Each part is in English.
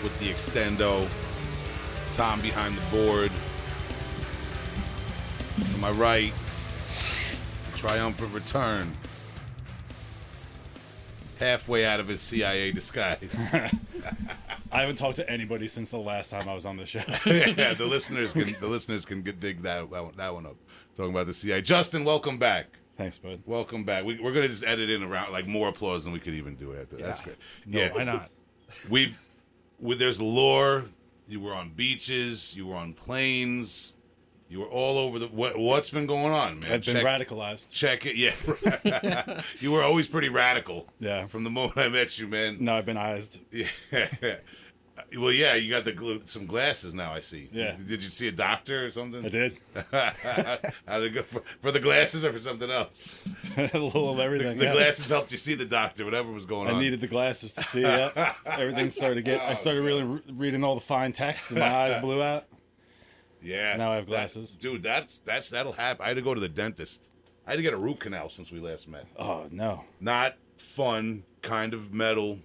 Ian on the left with the extendo. Tom behind the board. To my right, triumphant return. Halfway out of his CIA disguise. I haven't talked to anybody since the last time I was on the show. yeah, the listeners can the listeners can get, dig that that one, that one up. Talking about the CIA. Justin, welcome back. Thanks, bud. Welcome back. We, we're gonna just edit in around like more applause than we could even do after. That's good. No, why not? We've there's lore. You were on beaches. You were on planes. You were all over the. What, what's been going on, man? I've been check, radicalized. check it. Yeah, you were always pretty radical. Yeah. from the moment I met you, man. No, I've been eyes. Yeah. Well, yeah, you got the gl- some glasses now. I see. Yeah. Did you see a doctor or something? I did. How did it go for, for the glasses or for something else? a little of The, everything. the yeah. glasses helped you see the doctor, whatever was going I on. I needed the glasses to see it. Everything started to get. I started really re- reading all the fine text, and my eyes blew out. Yeah. So now I have That- glasses. dude, that's that's that'll happen. I had to go to the dentist. I had to get a root canal since we last met. Oh no! Not fun, kind of metal.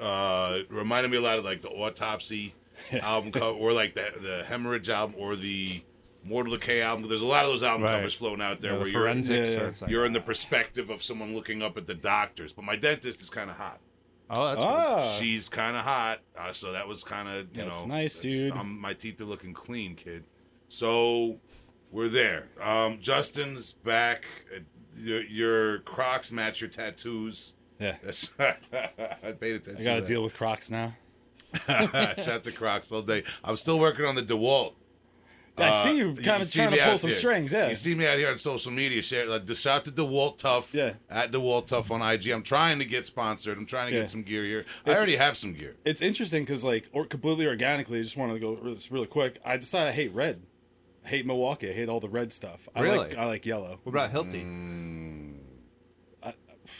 Uh, reminded me a lot of like the autopsy album cover, or like the the hemorrhage album, or the Mortal Decay album. There's a lot of those album Right. covers floating out there Yeah, the where you're forensics. Yeah, yeah. it's like, you're in the perspective of someone looking up at the doctors. But my dentist is kind of hot. oh, that's good. Ah, She's kind of hot, uh, so that was kind of you That's know nice, dude. um, my teeth are looking clean, kid. So we're there. Um, Justin's back. Uh, Your, your Crocs match your tattoos. Yeah. That's I paid attention. I got to to deal with Crocs now. that. Shout to Crocs all day. I'm still working on the DeWalt. I Uh, see you kind of trying to pull some here. strings. Yeah. You see me out here on social media. Share like shout to DeWalt Tough. Yeah. At DeWalt Tough on IG. I'm trying to get sponsored. I'm trying to Yeah. get some gear here. I already have some gear. it's interesting because like or completely organically, I just wanted to go really, really quick. I decided I hate red. I hate Milwaukee. I hate all the red stuff. I Really? like I like yellow. What about Hilti? Mm.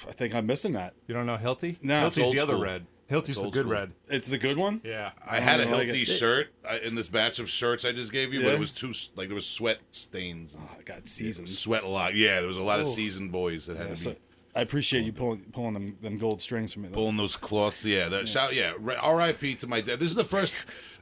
I think I'm missing that. You don't know Hilti? No. It's Hilti's old the other school. red. Hilti's It's the old good school. red. It's the good one. Yeah. I had a I like Hilti it. shirt uh, in this batch of shirts I just gave you, but Yeah. it was too s- like there was sweat stains. Oh, I got seasons. Sweat a lot. Yeah, there was a lot of seasoned boys that had Yeah, to so I appreciate you pulling pulling them, them gold strings from me. though. pulling those cloths. Yeah, that shout. Yeah, ri- R.I.P. to my dad. This is the first.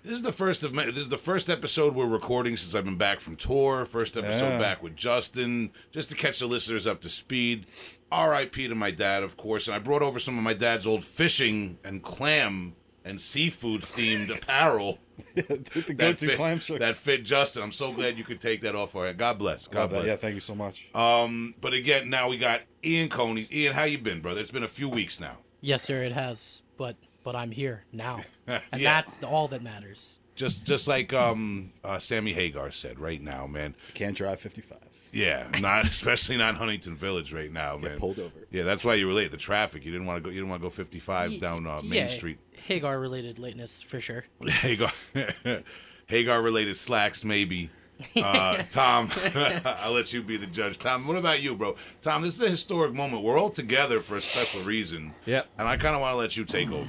This is the first of many. This is the first episode we're recording since I've been back from tour. First episode Yeah. back with Justin, just to catch the listeners up to speed. R.I.P. to my dad, of course, and I brought over some of my dad's old fishing and clam and seafood themed apparel. the that go-to fit, clam shirts. that fit Justin. I'm so glad you could take that off for him. God bless. God Love that. bless. Yeah, thank you so much. Um, but again, now we got Ian Coney. Ian, how you been, brother? It's been a few weeks now. Yes, sir, it has. But but I'm here now, and Yeah. that's all that matters. Just just like um uh, Sammy Hagar said right now, man. Can't drive 55. Yeah, not especially not Huntington Village right now, man. pulled over. Yeah, that's why you were late. The traffic. You didn't want to go. You didn't want to go 55 Y- down uh, Main yeah, Street. Hagar related lateness for sure. Hagar, Hagar related slacks maybe. Uh, Tom, I'll let you be the judge. Tom, what about you, bro? Tom, this is a historic moment. We're all together for a special reason. Yep. And I kind of want to let you take over.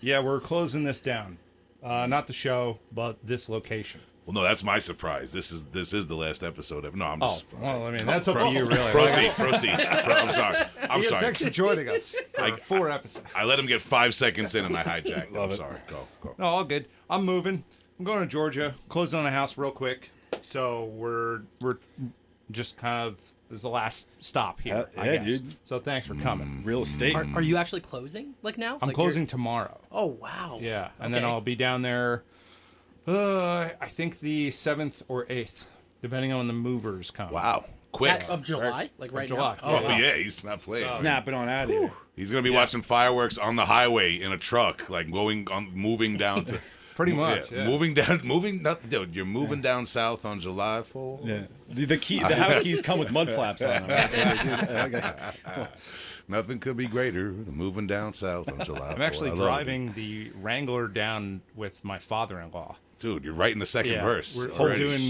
Yeah, we're closing this down. Uh, not the show, but this location. Well, no, that's my surprise. This is this is the last episode of. No, I'm just. Oh, just. well, I mean, that's up to you, really. Proceed, proceed. Pro- I'm sorry. I'm Ian, sorry. Thanks for joining us for I- four episodes. I let him get five seconds in and I hijacked. Love I'm it. sorry. Go, go. No, all good. I'm moving. I'm going to Georgia. Closing on a house real quick. So we're we're just kind of this is the last stop here. Uh, I yeah, guess. dude. So thanks for coming. Real estate. Are, are you actually closing like now? I'm Like, you're- closing tomorrow. Oh wow. Yeah, and then Okay. I'll be down there. Uh, I think the seventh or eighth, depending on when the movers come. Wow. Quick. At- of July, like right July. now. oh, wow. yeah. He's not playing. Snapping on out of here. He's going to be watching fireworks on the highway in a truck, like going on, moving down to. Pretty much. Yeah, Yeah. Moving down, moving, not, dude, you're moving down south on July 4th. Yeah. The, the key, the house keys come with mud flaps on them. Right? Yeah, dude, okay. Nothing could be greater than moving down south on July 4th. I'm actually I love it. driving the Wrangler down with my father-in-law. Dude, you're right in the second Yeah, verse. we're already. doing.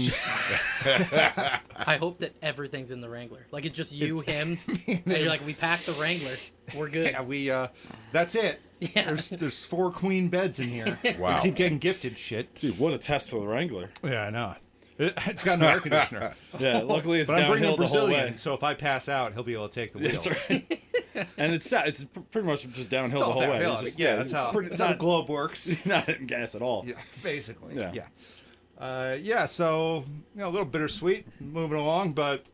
I hope that everything's in the Wrangler. Like it's just you, him, and you're like, we packed the Wrangler. We're good. Yeah, we. Uh, that's it. Yeah. There's there's four queen beds in here. Wow. We keep getting gifted shit. Dude, what a test for the Wrangler. Yeah, I know. It, it's got an air conditioner. Yeah, luckily it's But I'm bringing downhill a the whole way. Brazilian, so if I pass out, he'll be able to take the wheel. That's right. and it's sa- it's pretty much just downhill It's the all whole way. downhill. It's just, yeah, that's how, pretty, that's how the globe works. not hitting gas at all. Yeah, basically. Yeah. Yeah. Uh, yeah. So you know, a little bittersweet moving along, but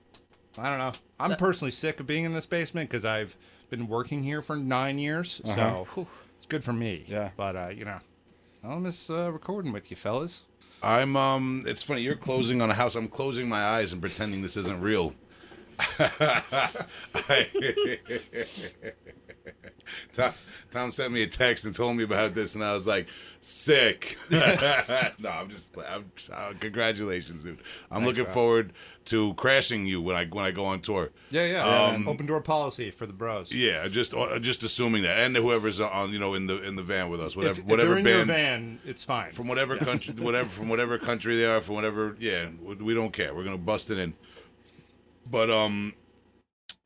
I don't know. I'm personally sick of being in this basement because I've been working here for nine years, Uh-huh. so it's good for me. Yeah. But uh, you know, I'll miss uh, recording with you, fellas. I'm um. It's funny. You're closing on a house. I'm closing my eyes and pretending this isn't real. Tom, Tom sent me a text and told me about this, and I was like, "Sick." no, I'm just. I'm, uh, congratulations, dude. I'm looking bro. forward to crashing you when I when I go on tour. Yeah, yeah. Um, Open door policy for the bros. Yeah, just uh, just assuming that, and whoever's on, you know, in the in the van with us, whatever If, if whatever band your van, it's fine. from whatever country, whatever from whatever country they are, from whatever. Yeah, we- we don't care. We're gonna bust it in. But um,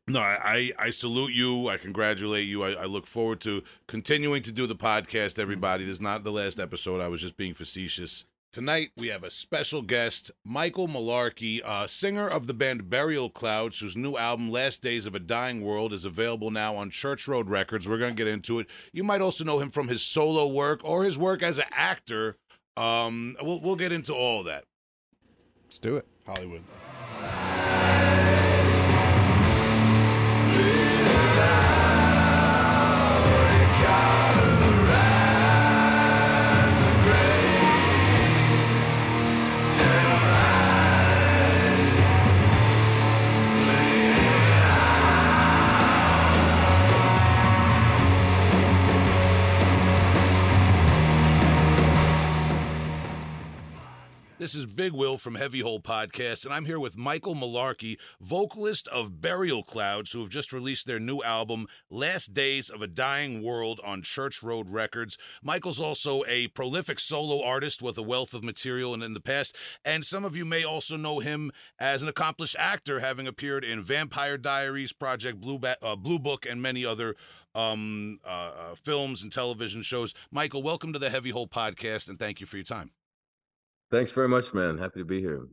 no, I I, salute you. I congratulate you. I, I look forward to continuing to do the podcast. Everybody, this is not the last episode. I was just being facetious. Tonight we have a special guest, Michael Malarkey, uh, singer of the band Burial Clouds, whose new album "Last Days of a Dying World" is available now on Church Road Records. We're gonna get into it. You might also know him from his solo work or his work as an actor. Um, we'll we'll get into all that. Let's do it. Hollywood. This is Big Will from Heavy Hole Podcast, and I'm here with Michael Malarkey, vocalist of Burial Clouds, who have just released their new album, Last Days of a Dying World, on Church Road Records. Michael's also a prolific solo artist with a wealth of material in, in the past, and some of you may also know him as an accomplished actor, having appeared in Vampire Diaries, Project Blue, ba- uh, Blue Book, and many other um, uh, uh, films and television shows. Michael, welcome to the Heavy Hole Podcast, and thank you for your time. Thanks very much, man. Happy to be here.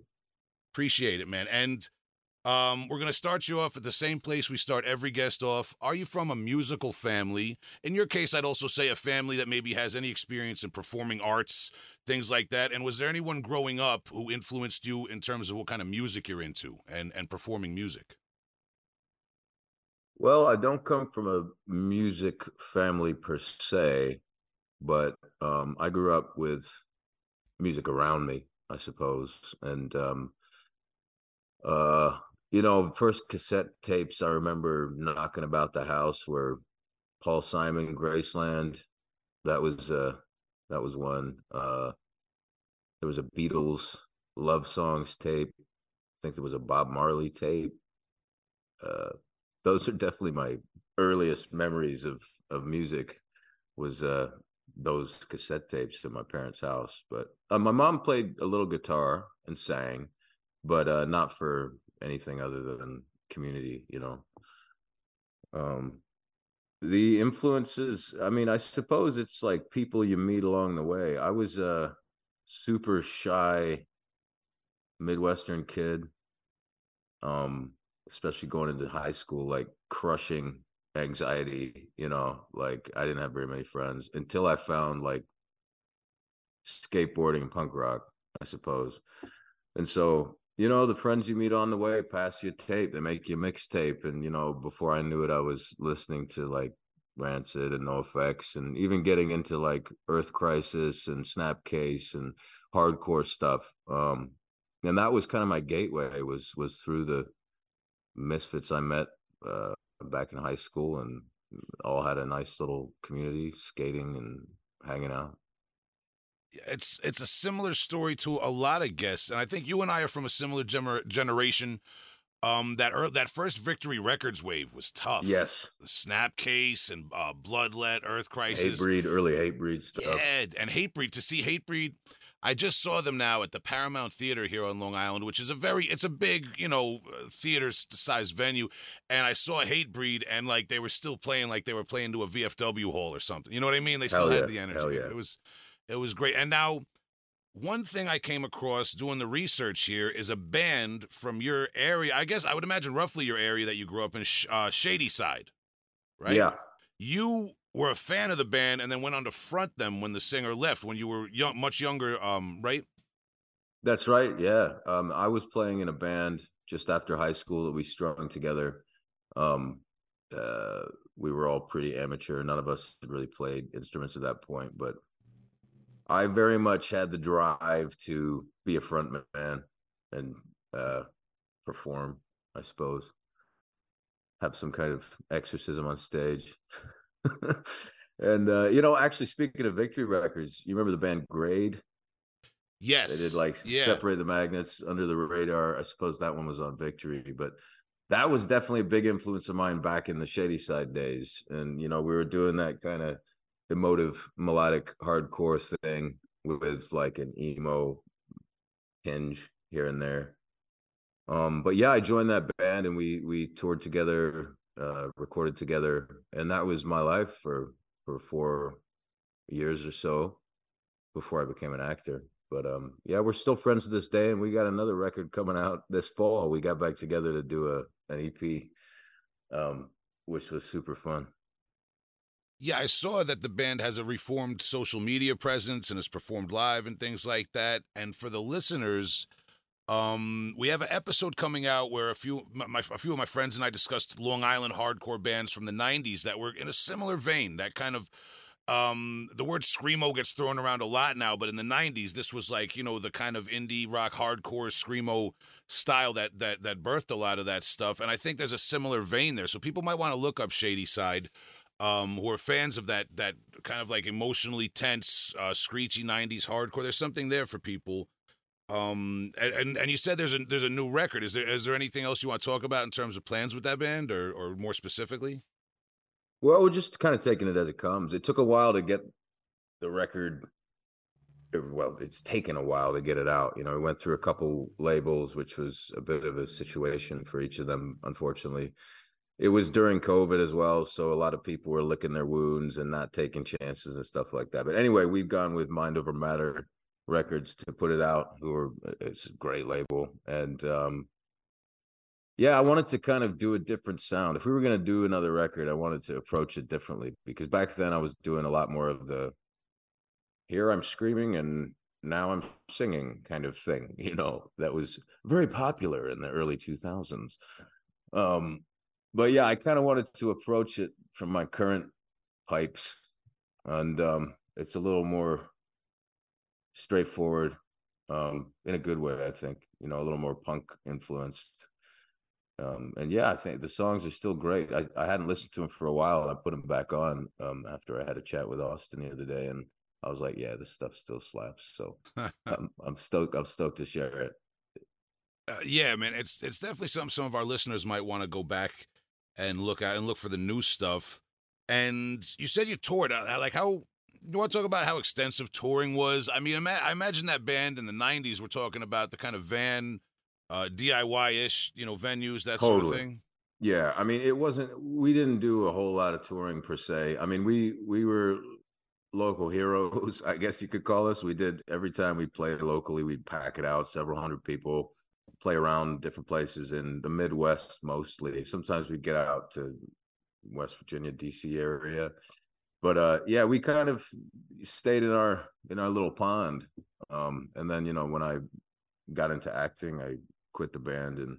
Appreciate it, man. And um, we're going to start you off at the same place we start every guest off. Are you from a musical family? In your case, I'd also say a family that maybe has any experience in performing arts, things like that. And was there anyone growing up who influenced you in terms of what kind of music you're into and, and performing music? Well, I don't come from a music family per se, but um, I grew up with music around me, I suppose. And, um, uh, you know, first cassette tapes I remember knocking about the house were Paul Simon, Graceland. That was uh, that was one. Uh, there was a Beatles love songs tape. I think there was a Bob Marley tape. Uh, those are definitely my earliest memories of of music was uh those cassette tapes in my parents' house. But uh, my mom played a little guitar and sang, but uh not for anything other than community, you know. Um the influences, I mean, I suppose it's like people you meet along the way. I was a super shy Midwestern kid. Um especially going into high school, like crushing anxiety, you know, like I didn't have very many friends until I found like skateboarding punk rock, I suppose. And so, you know, the friends you meet on the way pass you tape, they make you mixtape. And, you know, before I knew it, I was listening to like Rancid and NoFX and even getting into like Earth Crisis and Snapcase and hardcore stuff. Um, and that was kind of my gateway was was through the misfits I met uh, back in high school, and all had a nice little community, skating and hanging out. It's it's a similar story to a lot of guests, and I think you and I are from a similar gener- generation. Um, that ear that first Victory Records wave was tough. Yes, the Snapcase and uh, Bloodlet, Earth Crisis. Hatebreed, early Hatebreed stuff. Yeah, and Hatebreed to see Hatebreed. I just saw them now at the Paramount Theater here on Long Island, which is a very it's a big you know theater size venue, and I saw Hatebreed and like they were still playing like they were playing to a VFW hall or something. You know what I mean? They still Hell had yeah, the energy. hell yeah. It was it was great. And now one thing I came across doing the research here is a band from your area. I guess I would imagine roughly your area that you grew up in, uh, Shady Side. right? Yeah. You were a fan of the band and then went on to front them when the singer left when you were young, much younger, um, right? That's right. Yeah. Um, I was playing in a band just after high school that we strung together. Um, uh, we were all pretty amateur. None of us had really played instruments at that point, but I very much had the drive to be a frontman and uh, perform, I suppose. Have some kind of exorcism on stage. and uh, you know, actually speaking of Victory Records, you remember the band Grade? Yes. They did like yeah. separate the magnets under the radar. I suppose that one was on Victory, but that was definitely a big influence of mine back in the Shadyside days. And you know, we were doing that kind of emotive melodic hardcore thing with like an emo hinge here and there. Um, but yeah, I joined that band and we we toured together, uh, recorded together, and that was my life for for four years or so before I became an actor. But um, yeah, we're still friends to this day, and we got another record coming out this fall. We got back together to do a an EP, um, which was super fun. Yeah, I saw that the band has a reformed social media presence and has performed live and things like that. And for the listeners, um, we have an episode coming out where a few my, a few of my friends and I discussed Long Island hardcore bands from the '90s that were in a similar vein. That kind of um, the word screamo gets thrown around a lot now, but in the '90s, this was like you know the kind of indie rock hardcore screamo style that that that birthed a lot of that stuff. And I think there's a similar vein there. So people might want to look up Shady Side. um, who are fans of that that kind of like emotionally tense, uh, screechy '90s hardcore. There's something there for people. Um, and, and you said there's a there's a new record. Is there is there anything else you want to talk about in terms of plans with that band, or or more specifically? Well, we're just kind of taking it as it comes. It took a while to get the record. Well, it's taken a while to get it out. You know, we went through a couple labels, which was a bit of a situation for each of them, unfortunately it was during COVID as well, so a lot of people were licking their wounds and not taking chances and stuff like that. But anyway, we've gone with Mind Over Matter Records to put it out. Who are it's a great label, and um, yeah, I wanted to kind of do a different sound. If we were going to do another record, I wanted to approach it differently because back then I was doing a lot more of the here I'm screaming and now I'm singing kind of thing. You know, that was very popular in the early 2000s. Um, but yeah, I kind of wanted to approach it from my current pipes, and um, it's a little more straightforward, um, in a good way. I think you know a little more punk influenced. Um, and yeah, I think the songs are still great. I, I hadn't listened to them for a while, and I put them back on um, after I had a chat with Austin the other day, and I was like, "Yeah, this stuff still slaps." So I'm, I'm stoked. I'm stoked to share it. Uh, yeah, man, it's it's definitely something some of our listeners might want to go back and look at and look for the new stuff. And you said you toured. Uh, like how you want to talk about how extensive touring was? I mean, I imagine that band in the '90s. We're talking about the kind of van, uh, DIY ish, you know, venues that totally. sort of thing. Yeah, I mean, it wasn't. We didn't do a whole lot of touring per se. I mean, we we were local heroes, I guess you could call us. We did every time we played locally, we'd pack it out, several hundred people play around different places in the Midwest mostly. Sometimes we'd get out to West Virginia, DC area. But uh yeah, we kind of stayed in our in our little pond. Um and then, you know, when I got into acting, I quit the band and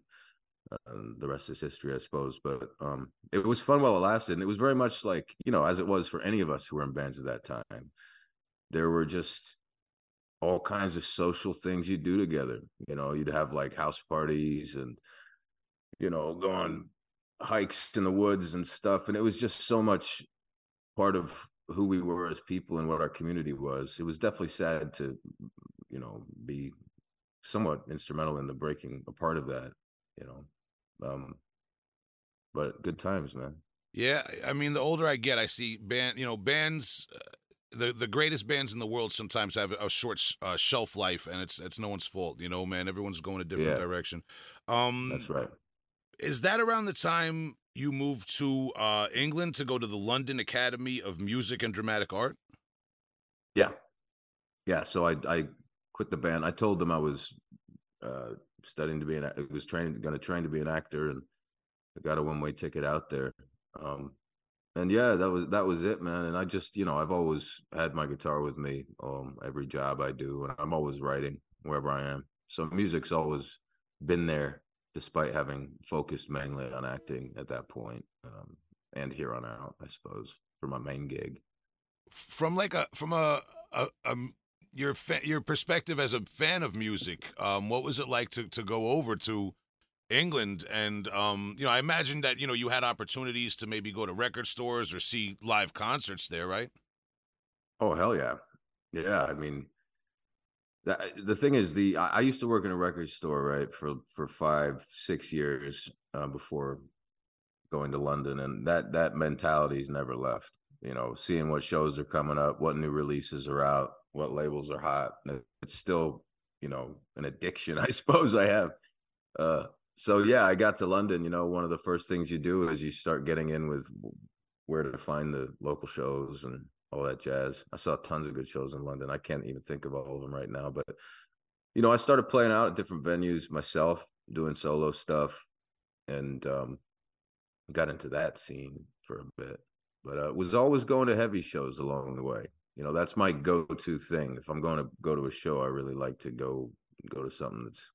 uh, the rest is history, I suppose. But um, it was fun while it lasted. And it was very much like, you know, as it was for any of us who were in bands at that time. There were just all kinds of social things you do together. You know, you'd have like house parties and you know, go on hikes in the woods and stuff. And it was just so much part of who we were as people and what our community was. It was definitely sad to, you know, be somewhat instrumental in the breaking a part of that, you know. Um but good times, man. Yeah, I mean, the older I get, I see band, you know, bands uh, the the greatest bands in the world sometimes have a short uh, shelf life, and it's it's no one's fault. You know, man. Everyone's going a different yeah. direction. Um, That's right. Is that around the time you moved to uh, England to go to the London Academy of Music and Dramatic Art? Yeah, yeah. So I I quit the band. I told them I was uh, studying to be an. I was trained, going to train to be an actor, and I got a one way ticket out there. Um, and yeah, that was that was it, man. And I just, you know, I've always had my guitar with me, um, every job I do, and I'm always writing wherever I am. So music's always been there, despite having focused mainly on acting at that point, um, and here on out, I suppose, for my main gig. From like a from a, a, a your fa- your perspective as a fan of music, um, what was it like to to go over to England and um, you know, I imagine that you know you had opportunities to maybe go to record stores or see live concerts there, right? Oh hell yeah, yeah. I mean, the thing is, the I, I used to work in a record store, right, for for five six years uh, before going to London, and that that mentality's never left. You know, seeing what shows are coming up, what new releases are out, what labels are hot. It's still, you know, an addiction, I suppose I have. Uh, so yeah, I got to London. You know, one of the first things you do is you start getting in with where to find the local shows and all that jazz. I saw tons of good shows in London. I can't even think of all of them right now, but you know, I started playing out at different venues myself, doing solo stuff, and um, got into that scene for a bit. But uh, was always going to heavy shows along the way. You know, that's my go-to thing. If I'm going to go to a show, I really like to go go to something that's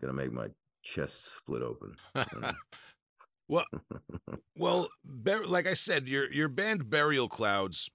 gonna make my chest split open. well, well, like I said, your your band Burial Clouds.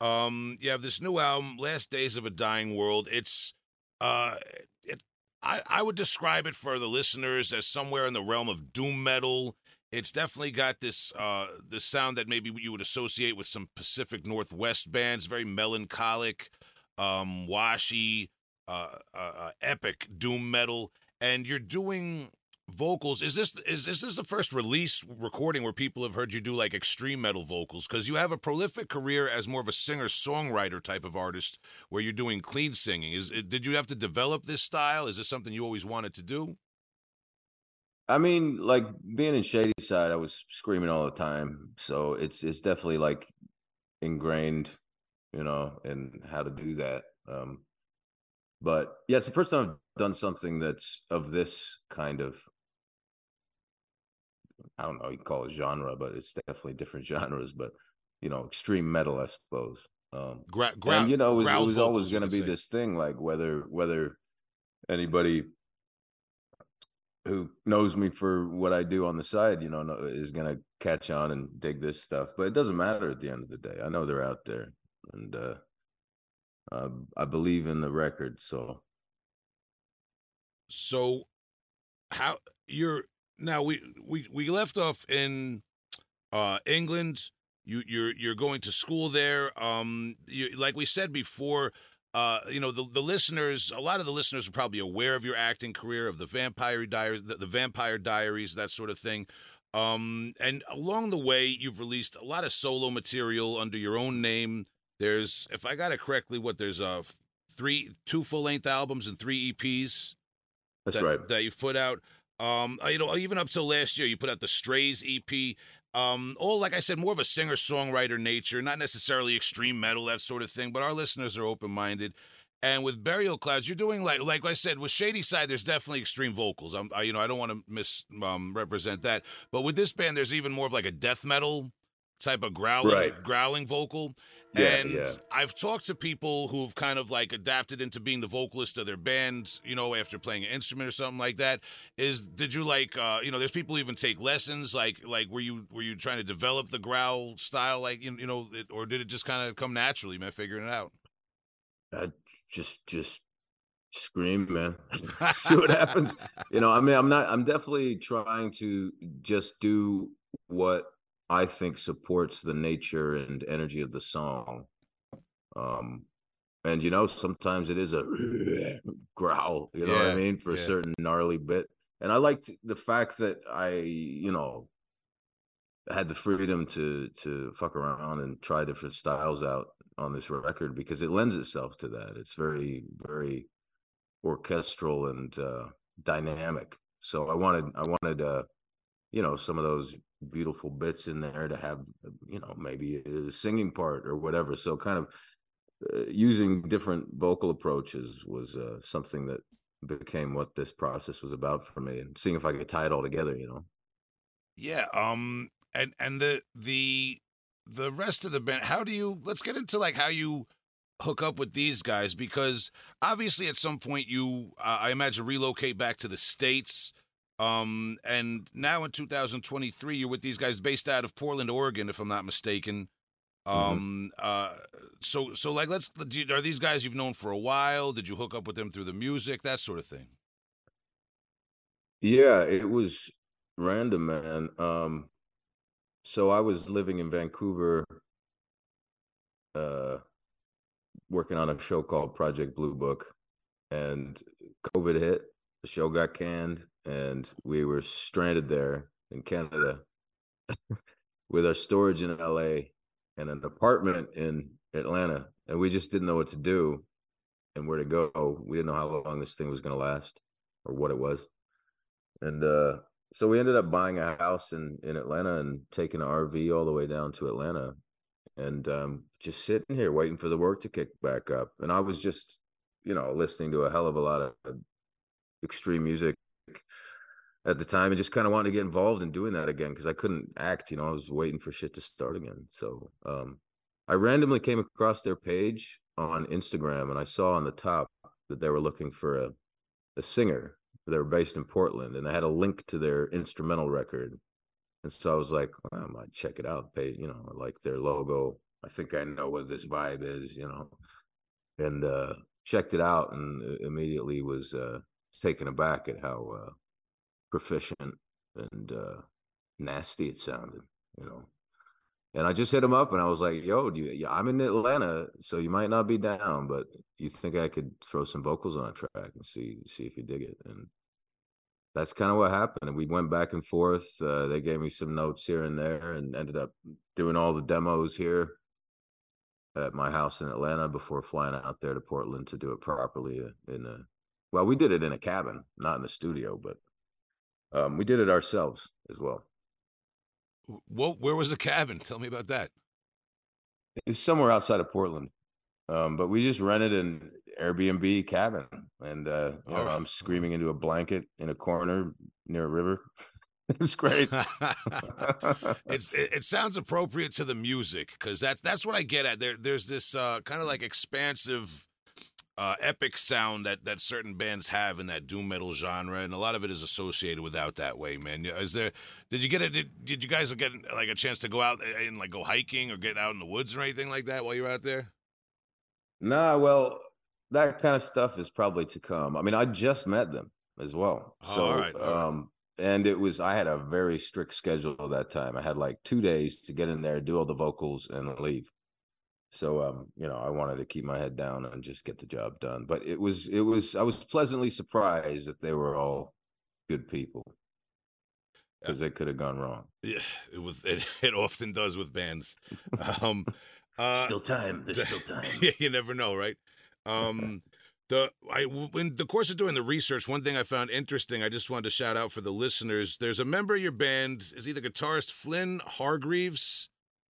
Um, you have this new album, Last Days of a Dying World. It's uh, it, I I would describe it for the listeners as somewhere in the realm of doom metal. It's definitely got this uh the sound that maybe you would associate with some Pacific Northwest bands, very melancholic, um, washy, uh, uh, uh epic doom metal and you're doing vocals. Is this is, is this the first release recording where people have heard you do like extreme metal vocals? Because you have a prolific career as more of a singer songwriter type of artist where you're doing clean singing. Is did you have to develop this style? Is this something you always wanted to do? I mean like being in shady side i was screaming all the time. So it's it's definitely like ingrained you know in how to do that um but yeah it's the first time I've done something that's of this kind of I don't know, you call it genre, but it's definitely different genres, but you know, extreme metal, I suppose. Um gra- and you know, it was, it was always gonna be say. this thing, like whether whether anybody who knows me for what I do on the side, you know, is gonna catch on and dig this stuff. But it doesn't matter at the end of the day. I know they're out there, and uh, uh I believe in the record, so so, how you're now? We we we left off in uh, England. You you're you're going to school there. Um, you, like we said before. Uh, you know the the listeners. A lot of the listeners are probably aware of your acting career, of the Vampire Diaries, the, the Vampire Diaries, that sort of thing. Um, and along the way, you've released a lot of solo material under your own name. There's, if I got it correctly, what there's uh three, two full length albums and three EPs. That's that, right. That you've put out. Um, uh, you know, even up till last year, you put out the Strays EP. Um, all like I said, more of a singer songwriter nature, not necessarily extreme metal, that sort of thing. But our listeners are open minded. And with Burial Clouds, you're doing like like I said with Shady Side. There's definitely extreme vocals. I'm, I, you know, I don't want to misrepresent um, that. But with this band, there's even more of like a death metal type of growling right. growling vocal. Yeah, and yeah. I've talked to people who've kind of like adapted into being the vocalist of their band, you know, after playing an instrument or something like that. Is did you like uh, you know, there's people who even take lessons like like were you were you trying to develop the growl style like you, you know, it, or did it just kind of come naturally, man, figuring it out? I just just scream, man. See what happens. You know, I mean, I'm not I'm definitely trying to just do what I think supports the nature and energy of the song. Um, and you know, sometimes it is a growl, you know yeah, what I mean, for yeah. a certain gnarly bit. And I liked the fact that I, you know, had the freedom to to fuck around and try different styles out on this record because it lends itself to that. It's very, very orchestral and uh, dynamic. So I wanted, I wanted, uh, you know, some of those beautiful bits in there to have you know maybe a singing part or whatever so kind of uh, using different vocal approaches was uh, something that became what this process was about for me and seeing if i could tie it all together you know yeah um and and the the the rest of the band, how do you? Let's get into like how you hook up with these guys because obviously at some point you, uh, I imagine, relocate back to the states. Um, and now in 2023, you're with these guys based out of Portland, Oregon, if I'm not mistaken. Um, uh, so so like let's are these guys you've known for a while? Did you hook up with them through the music, that sort of thing? Yeah, it was random, man. Um, so I was living in Vancouver, uh, working on a show called Project Blue Book, and COVID hit. The show got canned, and we were stranded there in Canada with our storage in LA and an apartment in Atlanta, and we just didn't know what to do and where to go. We didn't know how long this thing was going to last or what it was. And uh, so we ended up buying a house in in Atlanta and taking an RV all the way down to Atlanta, and um, just sitting here waiting for the work to kick back up. And I was just, you know, listening to a hell of a lot of extreme music at the time, and just kind of wanted to get involved in doing that again because I couldn't act. You know, I was waiting for shit to start again. So um, I randomly came across their page on Instagram, and I saw on the top that they were looking for a a singer they were based in Portland and they had a link to their instrumental record. And so I was like, well, I might check it out. Pay, you know, like their logo. I think I know what this vibe is, you know. And uh checked it out and uh, immediately was uh taken aback at how uh proficient and uh nasty it sounded, you know. And I just hit him up and I was like, yo, do you, I'm in Atlanta, so you might not be down, but you think I could throw some vocals on a track and see see if you dig it. And that's kind of what happened. And we went back and forth. Uh, they gave me some notes here and there and ended up doing all the demos here at my house in Atlanta before flying out there to Portland to do it properly in a well, we did it in a cabin, not in a studio, but um, we did it ourselves as well. Wh- where was the cabin? Tell me about that. It's somewhere outside of Portland. Um, but we just rented an Airbnb cabin and uh you know, right. I'm screaming into a blanket in a corner near a river. it's great. it's it, it sounds appropriate to the music because that's that's what I get at. There there's this uh, kind of like expansive, uh, epic sound that that certain bands have in that doom metal genre, and a lot of it is associated with out that way. Man, is there? Did you get it? Did, did you guys get like a chance to go out and like go hiking or get out in the woods or anything like that while you're out there? Nah, well, that kind of stuff is probably to come. I mean, I just met them as well. Oh, So, all right, all right. um, and it was I had a very strict schedule that time. I had like two days to get in there, do all the vocals, and leave. So, um, you know, I wanted to keep my head down and just get the job done. But it was, it was, I was pleasantly surprised that they were all good people because they could have gone wrong. Yeah, it was. It, it often does with bands. Um, uh, time. There's still time. yeah, you never know, right? Um, the I in the course of doing the research, one thing I found interesting, I just wanted to shout out for the listeners. There's a member of your band, is either guitarist Flynn Hargreaves,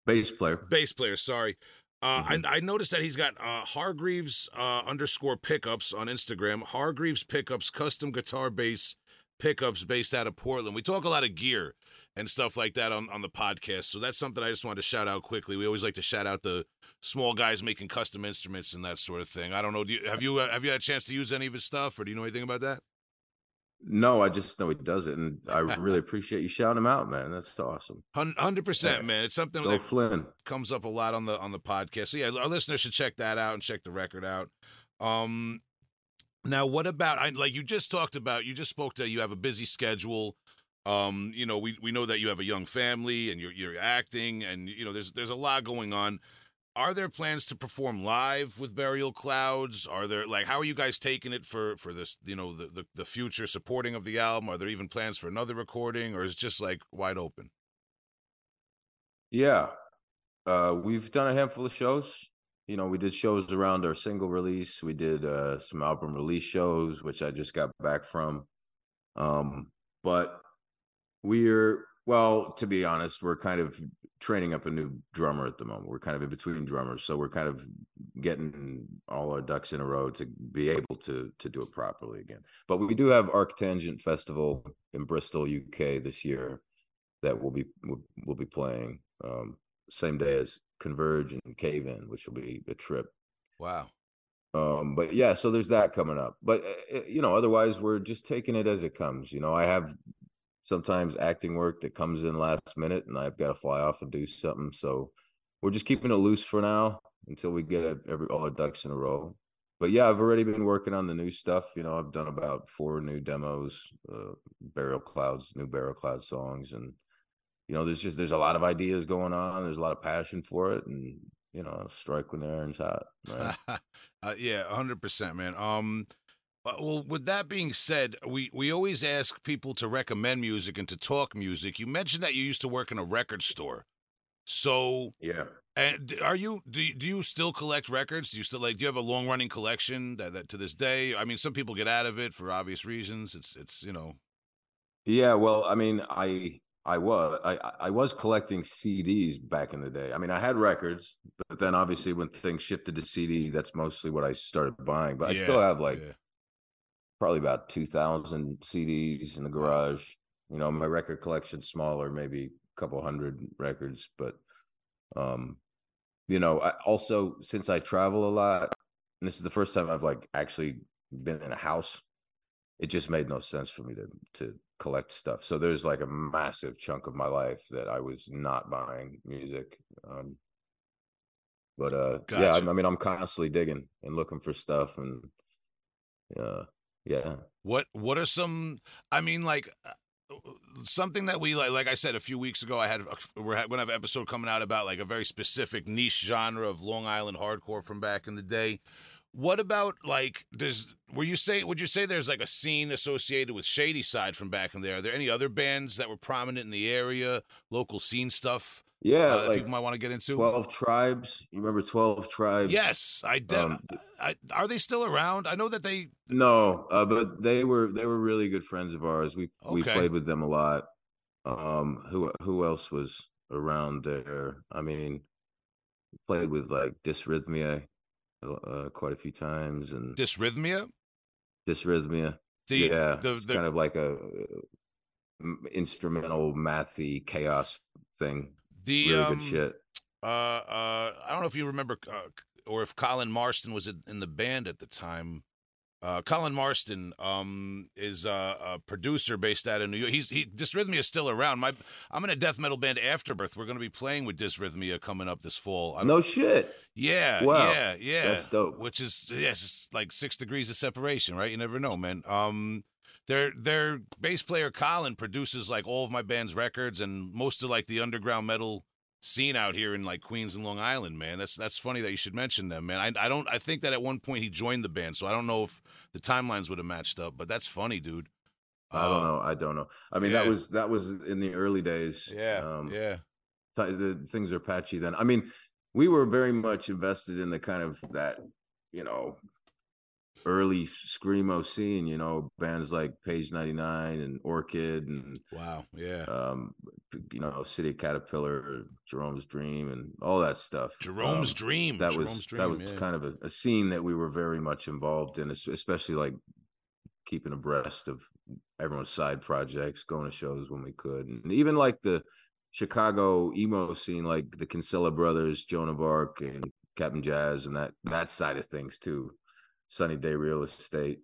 Bass player. bass player. Sorry. Uh, I, I noticed that he's got uh, Hargreaves uh, underscore pickups on Instagram. Hargreaves pickups, custom guitar bass pickups based out of Portland. We talk a lot of gear and stuff like that on, on the podcast. So that's something I just wanted to shout out quickly. We always like to shout out the small guys making custom instruments and that sort of thing. I don't know. Do you, have you uh, have you had a chance to use any of his stuff, or do you know anything about that? No, I just know he does it, and I really appreciate you shouting him out, man. That's awesome. Hundred percent, man. It's something Go that Flynn. comes up a lot on the on the podcast. So yeah, our listeners should check that out and check the record out. Um, now, what about I like you just talked about? You just spoke to you have a busy schedule. Um, you know, we we know that you have a young family and you're you're acting, and you know, there's there's a lot going on. Are there plans to perform live with Burial Clouds? Are there like how are you guys taking it for for this? You know, the the, the future supporting of the album. Are there even plans for another recording, or is it just like wide open? Yeah. Uh, we've done a handful of shows. You know, we did shows around our single release. We did uh, some album release shows, which I just got back from. Um, but we're well, to be honest, we're kind of training up a new drummer at the moment. We're kind of in between drummers, so we're kind of getting all our ducks in a row to be able to to do it properly again. But we do have Arctangent Festival in Bristol, UK this year that we'll be we'll, be playing. Um, same day as Converge and Cave In, which will be a trip. Wow. Um, but yeah, so there's that coming up. But uh, you know, otherwise we're just taking it as it comes. You know, I have sometimes acting work that comes in last minute, and I've got to fly off and do something. So we're just keeping it loose for now until we get a, every all our ducks in a row. But yeah, I've already been working on the new stuff. You know, I've done about four new demos, uh, Burial Clouds, new Burial Cloud songs, and you know, there's just there's a lot of ideas going on. There's a lot of passion for it, and you know, strike when the iron's hot. Right? uh, yeah, hundred percent, man. Um, uh, well, with that being said, we we always ask people to recommend music and to talk music. You mentioned that you used to work in a record store, so yeah. And are you do you, do you still collect records? Do you still like do you have a long running collection that, that to this day? I mean, some people get out of it for obvious reasons. It's it's you know. Yeah, well, I mean, I I was I I was collecting CDs back in the day. I mean, I had records, but then obviously when things shifted to CD, that's mostly what I started buying. But I still have like yeah. Probably about two thousand CDs in the garage. You know, my record collection's smaller, maybe a couple hundred records, but um, you know, I also since I travel a lot, and this is the first time I've like actually been in a house, it just made no sense for me to to collect stuff. So there's like a massive chunk of my life that I was not buying music. Um, but uh, yeah, I, I mean, I'm constantly digging and looking for stuff, and uh, yeah, What what are some? I mean, like uh, something that we like. Like I said a few weeks ago, I had we're gonna have an episode coming out about like a very specific niche genre of Long Island hardcore from back in the day. What about like does were you say would you say there's like a scene associated with Shady Side from back in there? Are there any other bands that were prominent in the area, local scene stuff yeah, uh, like people might want to get into? twelve tribes. You remember twelve tribes? yes, I, de- Um, I Are they still around? I know that they. No, uh, but they were they were really good friends of ours. We we played with them a lot. Um, who who else was around there? I mean, played with like Dysrhythmia uh, quite a few times, and Dysrhythmia. Dysrhythmia. The yeah, the, it's the kind of like a uh, instrumental mathy chaos thing. The Really um, good shit. Uh, uh, I don't know if you remember, uh, or if Colin Marston was in in the band at the time. Uh, Colin Marston um, is uh, a producer based out of New York. He's he, Dysrhythmia is still around. My I'm in a death metal band, Afterbirth. We're going to be playing with Dysrhythmia coming up this fall. I- No shit. yeah, Wow. yeah, yeah. That's dope. Which is yeah, it's like six degrees of separation, right? You never know, man. Um, their their bass player Colin produces like all of my band's records and most of like the underground metal scene out here in like Queens and Long Island, man. That's that's funny that you should mention them, man. I I don't I think that at one point he joined the band, so I don't know if the timelines would have matched up, but that's funny, dude. I don't Uh, know. I don't know. I mean, yeah. that was that was in the early days. Yeah, Um, yeah. the things are patchy then. I mean, we were very much invested in the kind of that, you know, early screamo scene. You know, bands like Page Ninety Nine and Orchid and Wow, yeah. um, you know, City of Caterpillar, Jerome's Dream, and all that stuff. Jerome's Um, Dream. That Jerome's was Dream, that was yeah. kind of a, a scene that we were very much involved in, especially like keeping abreast of everyone's side projects, going to shows when we could, and even like the Chicago emo scene, like the Kinsella brothers, Joan of Arc, and Cap'n Jazz, and that that side of things too. Sunny Day Real Estate,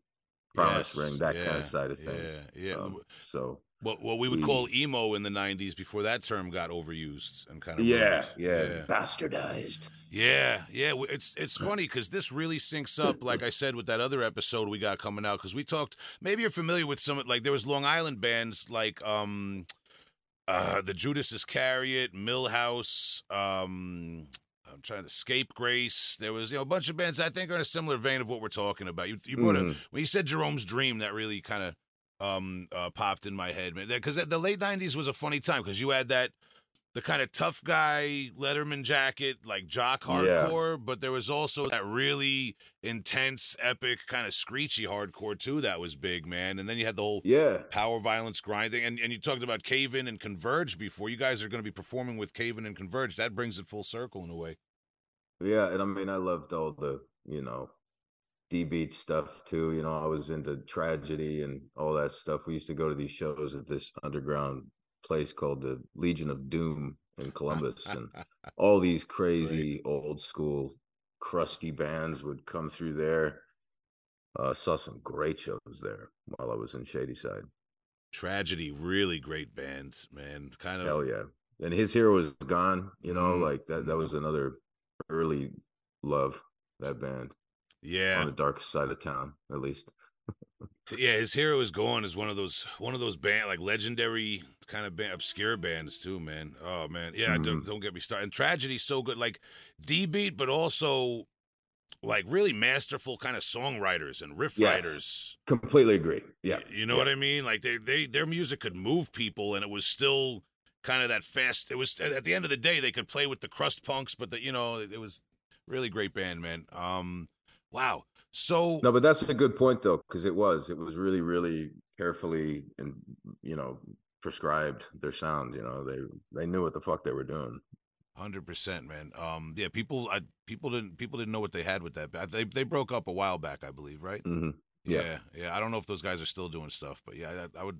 Promise Yes, Ring, that kind of side of things. Yeah, yeah. Um, so What what we would We- call emo in the '90s before that term got overused and kind of yeah, ruined. yeah, bastardized. yeah, yeah. It's it's funny because this really syncs up, like I said, with that other episode we got coming out. Because we talked, maybe you're familiar with some like there was Long Island bands like um, uh, the Judas Iscariot, Milhouse. Um, I'm trying to Scape Grace. There was you know a bunch of bands I think are in a similar vein of what we're talking about. You you brought Mhm. a when you said Jerome's Dream, that really kind of um uh, popped in my head, man. Because the late '90s was a funny time because you had that the kind of tough guy Letterman jacket, like jock Yeah. hardcore, but there was also that really intense, epic, kind of screechy hardcore too. That was big, man. And then you had the whole Yeah, power violence grinding, and and you talked about Cave In and Converge before. You guys are going to be performing with Cave In and Converge. That brings it full circle in a way. Yeah, and I mean, I loved all the, you know, D beat stuff too. You know, I was into tragedy and all that stuff. We used to go to these shows at this underground place called the Legion of Doom in Columbus, and all these crazy old school crusty bands would come through there. Uh, saw some great shows there while I was in Shadyside. Tragedy, really great band, man. Kind of Hell yeah! And his hero is gone. You know, Mhm. like that. That was another early love. That band yeah. on the dark side of town, at least. Yeah, his hero is gone is one of those one of those band like legendary kind of band, obscure bands too, man. Oh man, yeah. Don't, Mhm. don't get me started. And Tragedy's so good, like D beat, but also like really masterful kind of songwriters and riff Yes. writers. Completely agree. Yeah, you know yeah. what I mean? Like they they their music could move people, and it was still kind of that fast. It was at the end of the day they could play with the crust punks, but the, you know it was really great band, man. Um, wow. So No, but that's a good point though, because it was it was really really carefully and you know prescribed their sound. You know they they knew what the fuck they were doing. Hundred percent, man. Um, yeah, people, I, people didn't, people didn't know what they had with that. They, they broke up a while back, I believe, right? hmm Yeah, Yeah. yeah. I don't know if those guys are still doing stuff, but yeah, I, I would.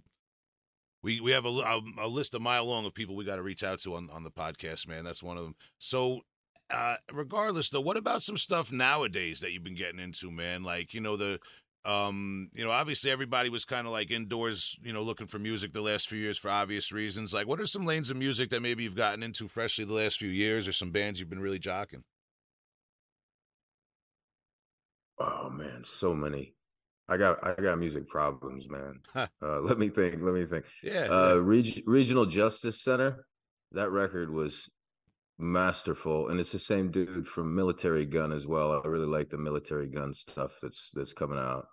We we have a, a, a list a mile long of people we got to reach out to on on the podcast, man. That's one of them. So, uh, regardless though, what about some stuff nowadays that you've been getting into, man? Like you know the. Um, you know, obviously everybody was kind of like indoors, you know, looking for music the last few years for obvious reasons. Like, what are some lanes of music that maybe you've gotten into freshly the last few years, or some bands you've been really jocking? Oh man, so many. I got I got music problems, man. Huh. uh, let me think. Let me think. Yeah, Uh, Reg- Regional Justice Center. That record was masterful, and it's the same dude from Militarie Gun as well. I really like the Militarie Gun stuff that's that's coming out.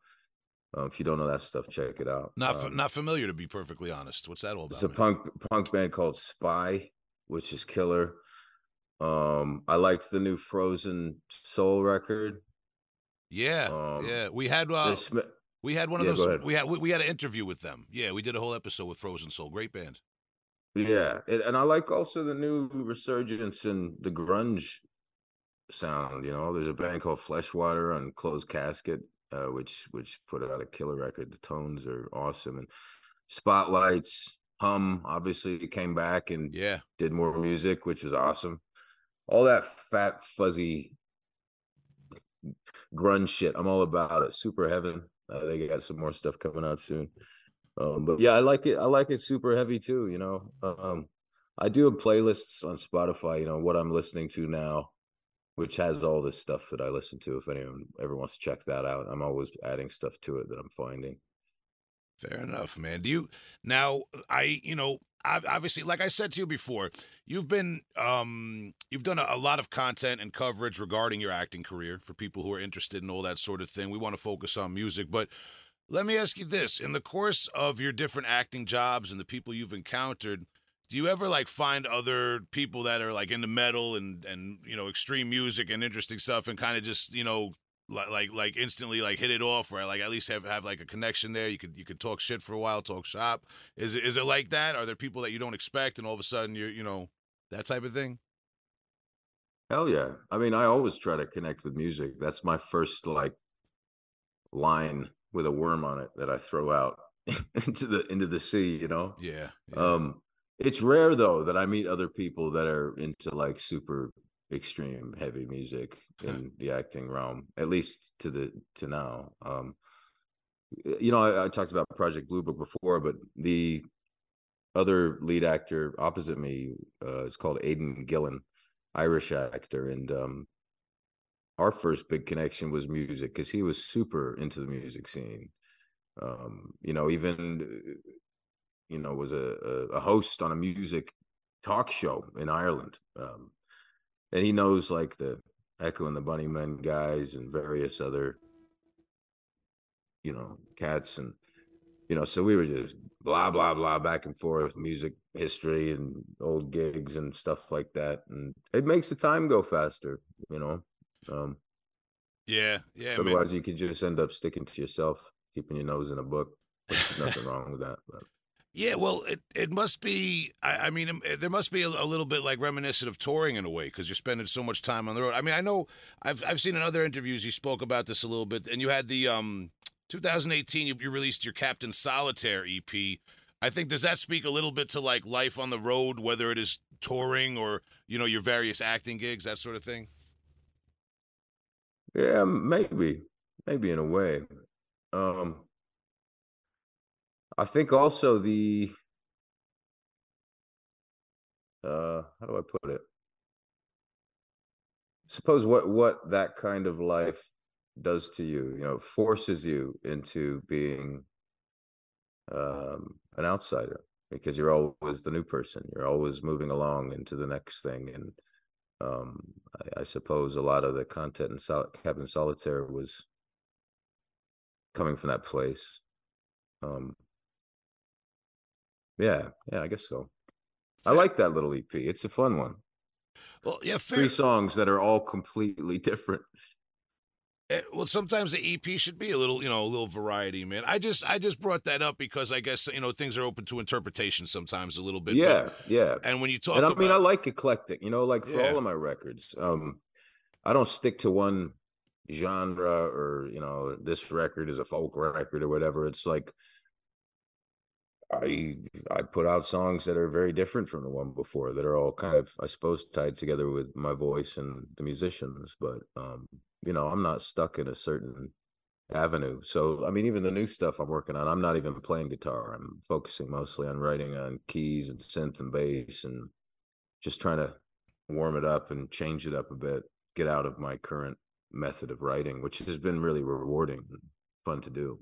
Um, if you don't know that stuff, check it out. Not Um, not familiar to be perfectly honest. What's that all about? It's a man? punk punk band called Spy, which is killer. Um, I liked the new Frozen Soul record. Yeah, um, yeah. We had uh, we had one of Yeah, those. We had we, we had an interview with them. Yeah, we did a whole episode with Frozen Soul. Great band. Yeah, it, and I like also the new resurgence in the grunge sound. You know, there's a band called Fleshwater on Closed Casket, uh, which which put out a killer record. The tones are awesome, and Spotlights, Hum obviously came back and Yeah, did more music, which was awesome. All that fat, fuzzy grunge shit. I'm all about it. Super Heaven. Uh, they got some more stuff coming out soon. Um, but yeah, I like it. I like it super heavy too. You know, um, I do have playlists on Spotify. You know what I'm listening to now, which has all this stuff that I listen to. If anyone ever wants to check that out, I'm always adding stuff to it that I'm finding. fair enough, man. Do you now? I you know. ob- Obviously, like I said to you before, you've been um you've done a, a lot of content and coverage regarding your acting career for people who are interested in all that sort of thing. We want to focus on music, but let me ask you this: in the course of your different acting jobs and the people you've encountered, do you ever like find other people that are like into metal and and you know extreme music and interesting stuff and kind of just you know like like like instantly like hit it off or like at least have have like a connection there? You could you could talk shit for a while talk shop. Is it is it like that? Are there people that you don't expect and all of a sudden you're you know that type of thing? Hell yeah. I mean, I always try to connect with music. That's my first like line with a worm on it that I throw out into the into the sea, you know? yeah, yeah. Um it's rare though that I meet other people that are into like super extreme heavy music in the acting realm, at least to the to now. Um you know, I, I talked about Project Blue Book before, but the other lead actor opposite me uh, is called Aidan Gillen, Irish actor, and um, our first big connection was music because he was super into the music scene. Um, you know, even uh, you know was a, a host on a music talk show in Ireland, um, and he knows like the Echo and the Bunnymen guys and various other you know cats and you know so we were just blah blah blah back and forth music history and old gigs and stuff like that and it makes the time go faster you know um yeah yeah man. otherwise you could just end up sticking to yourself keeping your nose in a book nothing wrong with that but Yeah, well, it, it must be. I, I mean, um, there must be a, a little bit like reminiscent of touring in a way because you're spending so much time on the road. I mean, I know I've I've seen in other interviews you spoke about this a little bit, and you had the um 2018 you, you released your Captain Solitaire EP. I think does that speak a little bit to like life on the road, whether it is touring or you know your various acting gigs, that sort of thing. Yeah, maybe, maybe in a way. Um, I think also the uh, how do I put it? Suppose what what that kind of life does to you, you know, forces you into being um, an outsider because you're always the new person. You're always moving along into the next thing, and um, I, I, suppose a lot of the content in Sol- Captain Solitaire was coming from that place. Um, yeah, yeah, I guess so. I like that little EP. It's a fun one. Well, yeah, fair. Three songs that are all completely different. Eh, well, sometimes the EP should be a little, you know, a little variety, man. I just, I just brought that up because I guess you know things are open to interpretation sometimes a little bit. Yeah, but, yeah. And when you talk, and I about, mean, I like eclectic. You know, like for Yeah. all of my records, um, I don't stick to one genre or you know this record is a folk record or whatever. It's like I I put out songs that are very different from the one before that are all kind of I suppose tied together with my voice and the musicians, but um, you know, I'm not stuck in a certain avenue. So I mean even the new stuff I'm working on, I'm not even playing guitar. I'm focusing mostly on writing on keys and synth and bass and just trying to warm it up and change it up a bit, get out of my current method of writing, which has been really rewarding and fun to do.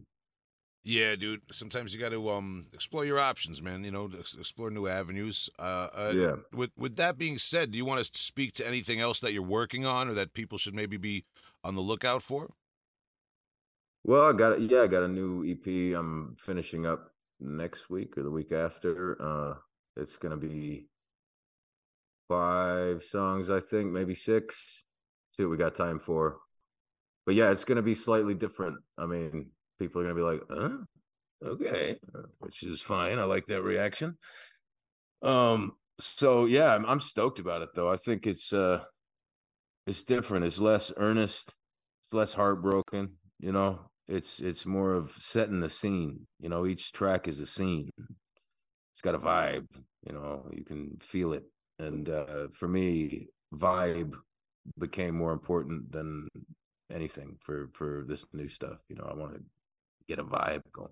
yeah, dude. Sometimes you got to um explore your options, man. You know, explore new avenues. Uh, uh, Yeah. With with that being said, do you want to speak to anything else that you're working on, or that people should maybe be on the lookout for? Well, I got. Yeah, I got a new EP. I'm finishing up next week or the week after. Uh, it's gonna be five songs, I think, maybe six. See what we got time for. But yeah, it's gonna be slightly different. I mean, people are gonna be like, "Huh? Okay," uh, which is fine. I like that reaction. Um. So yeah, I'm, I'm stoked about it though. I think it's uh, it's different. It's less earnest. It's less heartbroken. You know, it's it's more of setting the scene. You know, each track is a scene. It's got a vibe. You know, you can feel it. And uh, for me, vibe became more important than anything for for this new stuff. You know, I want to get a vibe going.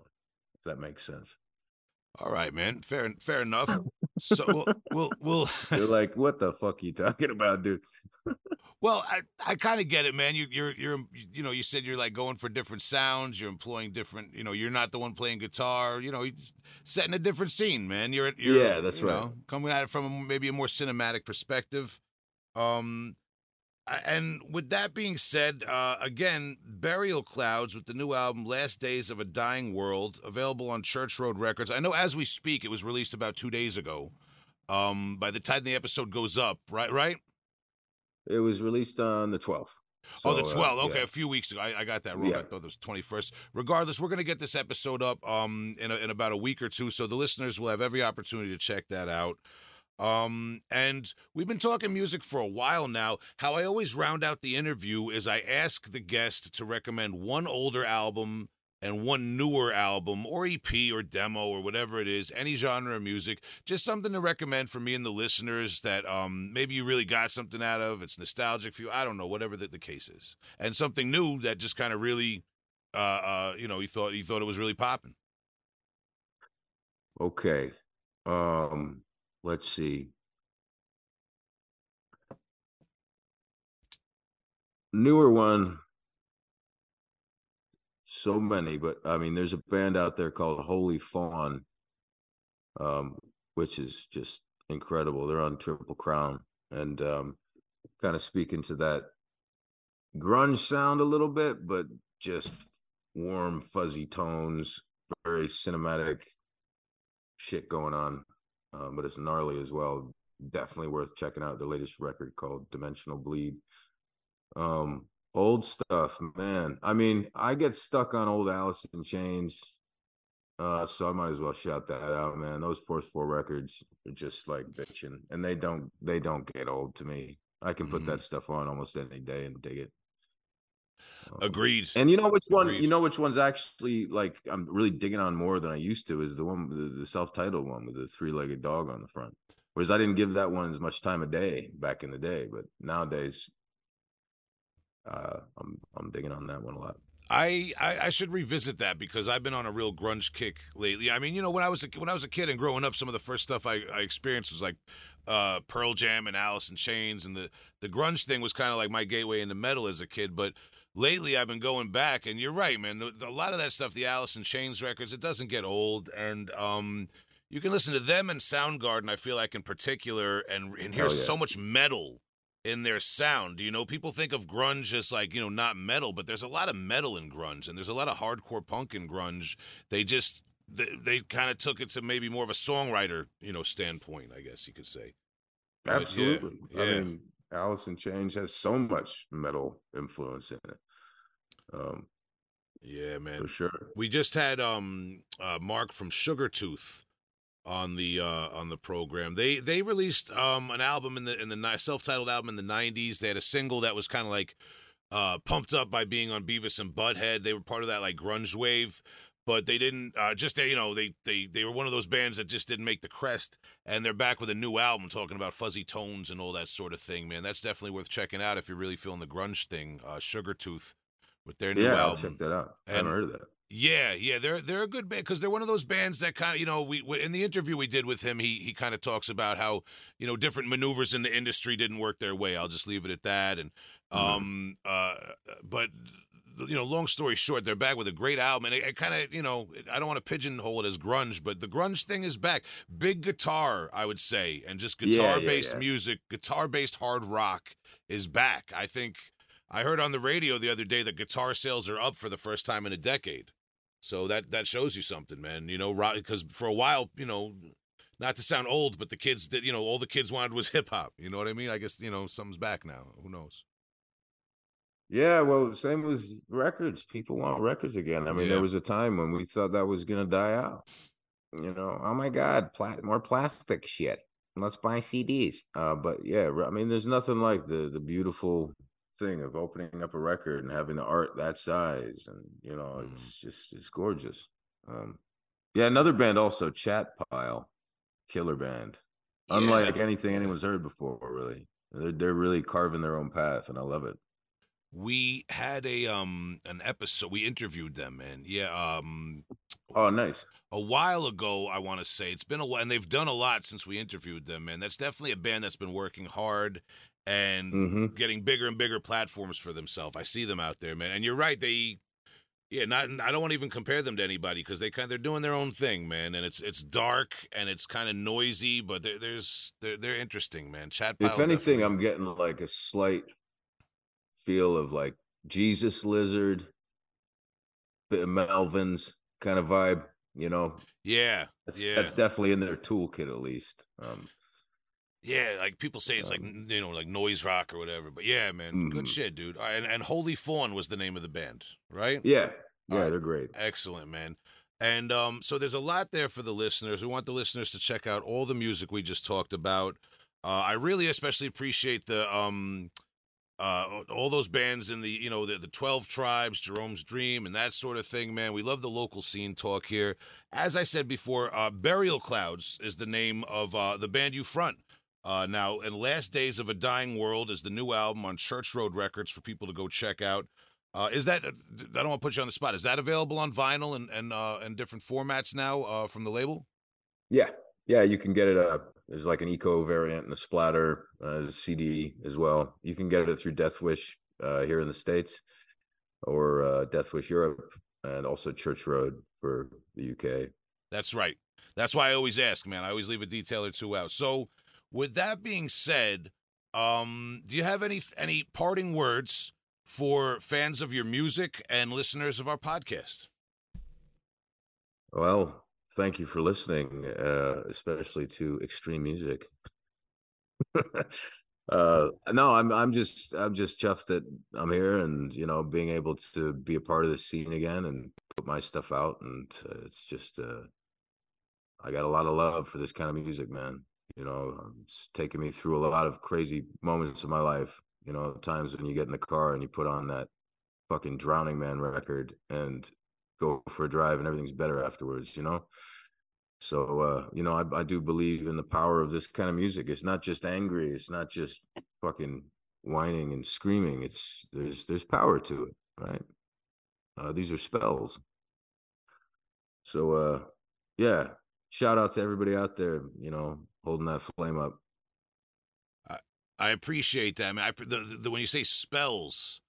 If that makes sense. All right, man. Fair, fair enough. So we'll, we'll, we'll You're like, what the fuck are you talking about, dude? Well, I, I kind of get it, man. You you're you're you know you said you're like going for different sounds. You're employing different. You know, you're not the one playing guitar. You know, you're setting a different scene, man. You're, you're Yeah, that's you right. know, coming at it from a, maybe a more cinematic perspective. Um, and with that being said, uh, again, Burial Clouds with the new album "Last Days of a Dying World" available on Church Road Records. I know as we speak, it was released about two days ago. Um, by the time the episode goes up, right, right. It was released on the 12th. oh, the 12th. uh, okay, yeah. a few weeks ago. I, I got that wrong. I thought it was 21st. Regardless, we're going to get this episode up um, in, a, in about a week or two, so the listeners will have every opportunity to check that out. Um, and we've been talking music for a while now. How I always round out the interview is I ask the guest to recommend one older album and one newer album or EP or demo or whatever it is, any genre of music, just something to recommend for me and the listeners that um, maybe you really got something out of. It's nostalgic for you. I don't know, whatever the, the case is, and something new that just kind of really, uh, uh, you know, you thought you thought it was really popping. Okay. Um, let's see. Newer one. So many, but I mean, there's a band out there called Holy Fawn, um, which is just incredible. They're on Triple Crown and um, kind of speaking to that grunge sound a little bit, but just warm, fuzzy tones, very cinematic shit going on, um, but it's gnarly as well. Definitely worth checking out the latest record called Dimensional Bleed. Um, old stuff, man. I mean, I get stuck on old Alice in Chains, uh, so I might as well shout that out, man. Those Force Four records are just like bitching, and they don't they don't get old to me. I can put Mhm. that stuff on almost any day and dig it. Agreed. And you know which one? Agreed. You know which one's actually like I'm really digging on more than I used to is the one the, the self-titled one with the three-legged dog on the front. Whereas I didn't give that one as much time of day back in the day, but nowadays, uh, I'm I'm digging on that one a lot. I, I I should revisit that because I've been on a real grunge kick lately. I mean, you know, when I was a, when I was a kid and growing up, some of the first stuff I, I experienced was like uh, Pearl Jam and Alice in Chains, and the the grunge thing was kind of like my gateway into metal as a kid. But lately, I've been going back, and you're right, man. The, the- a lot of that stuff, the Alice in Chains records, it doesn't get old, and um, you can listen to them and Soundgarden. I feel like in particular, and and hear yeah. so much metal in their sound. You know, people think of grunge as like, you know, not metal, but there's a lot of metal in grunge and there's a lot of hardcore punk in grunge. They just they, they kind of took it to maybe more of a songwriter, you know, standpoint, I guess you could say. But yeah, Absolutely. I yeah. mean, Alice in Chains has so much metal influence in it. Um, Yeah, man. for sure. We just had um uh Mark from Sugartooth on the uh on the program. They they released um an album in the in the self-titled album in the 90s. They had a single that was kind of like uh pumped up by being on Beavis and Butthead. They were part of that like grunge wave, but they didn't uh just you know, they they they were one of those bands that just didn't make the crest and they're back with a new album talking about fuzzy tones and all that sort of thing, man. That's definitely worth checking out if you're really feeling the grunge thing. Uh Sugartooth with their new Yeah, I'll album. check that out. I haven't heard of that. Yeah, yeah, they're they're a good band because they're one of those bands that kind of you know we we- in the interview we did with him he he kind of talks about how you know different maneuvers in the industry didn't work their way. I'll just leave it at that. And um uh but you know long story short they're back with a great album and it, it kind of you know I don't want to pigeonhole it as grunge but the grunge thing is back. Big guitar I would say and just Yeah, yeah, guitar based yeah. music, guitar based hard rock is back. I think I heard on the radio the other day that guitar sales are up for the first time in a decade. So that that shows you something, man. You know, because for a while, you know, not to sound old, but the kids did. You know, all the kids wanted was hip hop. You know what I mean? I guess you know something's back now. Who knows? Yeah, well, same with records. People want records again. I mean, Yeah. there was a time when we thought that was gonna die out. You know, oh my God, pla- more plastic shit. Let's buy CDs. Uh, but yeah, I mean, there's nothing like the the beautiful thing of opening up a record and having the art that size, and you know, Mhm. it's just it's gorgeous. Um, yeah, another band also, Chat Pile, killer band. Unlike anything anyone's heard before, really. They're they're really carving their own path, and I love it. We had a um an episode. We interviewed them, man. Yeah, um, Oh, nice. a while ago. I want to say it's been a while, and they've done a lot since we interviewed them. Man, that's definitely a band that's been working hard and hmm getting bigger and bigger platforms for themselves. I see them out there, man. And you're right. They, yeah, not. I don't want to even compare them to anybody because they kind they're doing their own thing, man. And it's it's dark and it's kind of noisy, but there there's they're they're interesting, man. Chat. If anything, definitely- I'm getting like a slight feel of like Jesus Lizard, bit of Melvins kind of vibe. You know, yeah, that's yeah, that's definitely in their toolkit at least. Um, yeah. Like people say, it's like Um, you know, like noise rock or whatever. But yeah, man, good Mhm. shit, dude. Right, and, and Holy Fawn was the name of the band, right? yeah, yeah, right. they're great. Excellent, man. And um, so there's a lot there for the listeners. We want the listeners to check out all the music we just talked about. Uh, I really especially appreciate the um, uh, all those bands in the you know the the Twelve Tribes, Jerome's Dream, and that sort of thing. Man, we love the local scene talk here. As I said before, uh, Burial Clouds is the name of uh, the band you front. Uh, now, and Last Days of a Dying World is the new album on Church Road Records for people to go check out. Uh, is that? I don't want to put you on the spot. Is that available on vinyl and and uh, and different formats now uh, from the label? Yeah, yeah, you can get it. Uh, there's like an eco variant and a splatter uh, CD as well. You can get it through Death Wish uh, here in the states, or uh, Death Wish Europe, and also Church Road for the UK. That's right. That's why I always ask, man. I always leave a detail or two out. So, with that being said, um, do you have any any parting words for fans of your music and listeners of our podcast? Well, thank you for listening, uh, especially to extreme music. uh, no, I'm I'm just I'm just chuffed that I'm here and you know being able to be a part of the scene again and put my stuff out and uh, it's just uh, I got a lot of love for this kind of music, man. You know, it's taken me through a lot of crazy moments of my life. You know, times when you get in the car and you put on that fucking Drowning Man record and go for a drive and everything's better afterwards, you know? So, uh, you know, I, I do believe in the power of this kind of music. It's not just angry. It's not just fucking whining and screaming. It's there's there's power to it, right? Uh, these are spells. So, uh, yeah, shout out to everybody out there, you know, holding that flame up. I I appreciate that. I mean, I, the, the, when you say spells,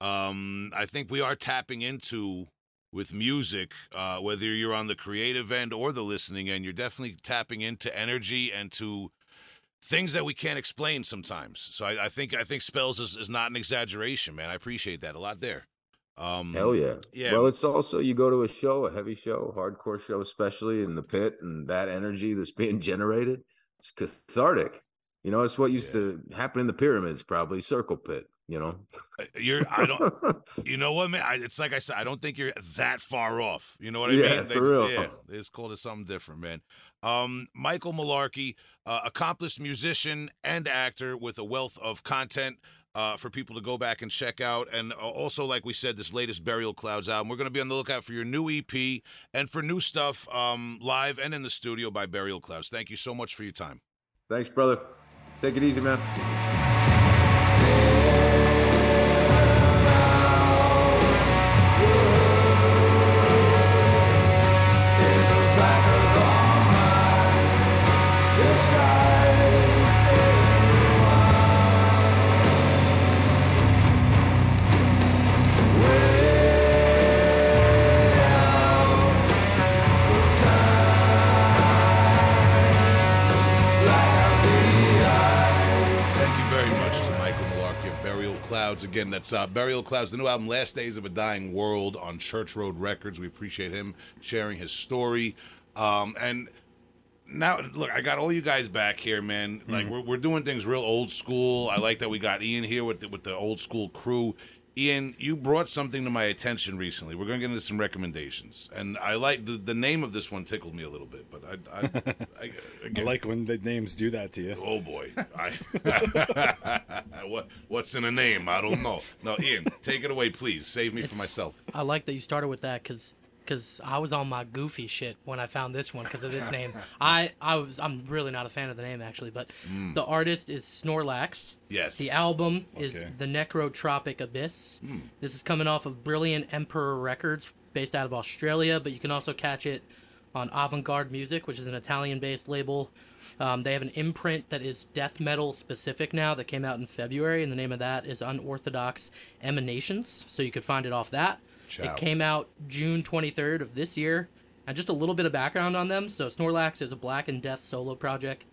um, I think we are tapping into with music, uh, whether you're on the creative end or the listening end, you're definitely tapping into energy and to things that we can't explain sometimes. So I, I think I think spells is, is not an exaggeration, man. I appreciate that a lot there. Um, Hell yeah. yeah. Well, it's also you go to a show, a heavy show, hardcore show, especially in the pit, and that energy that's being generated, it's cathartic. You know, it's what used Yeah. to happen in the pyramids, probably circle pit. You know, Uh, You're I don't you know what man? I, it's like I said, I don't think you're that far off. You know what I Yeah, mean? for real. Yeah, it's called it something different, man. Um, Michael Malarkey, uh, accomplished musician and actor with a wealth of content. Uh, for people to go back and check out, and uh, also, like we said, this latest Burial Clouds album. We're going to be on the lookout for your new EP and for new stuff um, live and in the studio by Burial Clouds. Thank you so much for your time. thanks, brother. Take it easy, man. Again, that's uh, Burial Clouds, the new album, Last Days of a Dying World, on Church Road Records. We appreciate him sharing his story. Um, and now, look, I got all you guys back here, man. Like we're, we're doing things real old school. I like that we got Ian here with the, with the old school crew. Ian, you brought something to my attention recently. We're going to get into some recommendations, and I like the, the name of this one tickled me a little bit, but I, I, I, I like when the names do that to you. Oh boy, I what what's in a name? I don't know. No, Ian, take it away, please. Save me from myself. I like that you started with that because because I was on my goofy shit when I found this one because of this name. I I was I'm really not a fan of the name actually, but the artist is Snorlax. Yes. The album is The Necrotropic Abyss. This is coming off of Brilliant Emperor Records, based out of Australia, but you can also catch it on Avant Garde Music, which is an Italian based label. Um, they have an imprint that is death metal specific now that came out in February, and the name of that is Unorthodox Emanations. So you could find it off that. It came out June 23rd of this year. And just a little bit of background on them. So Snorlax is a Black and Death solo project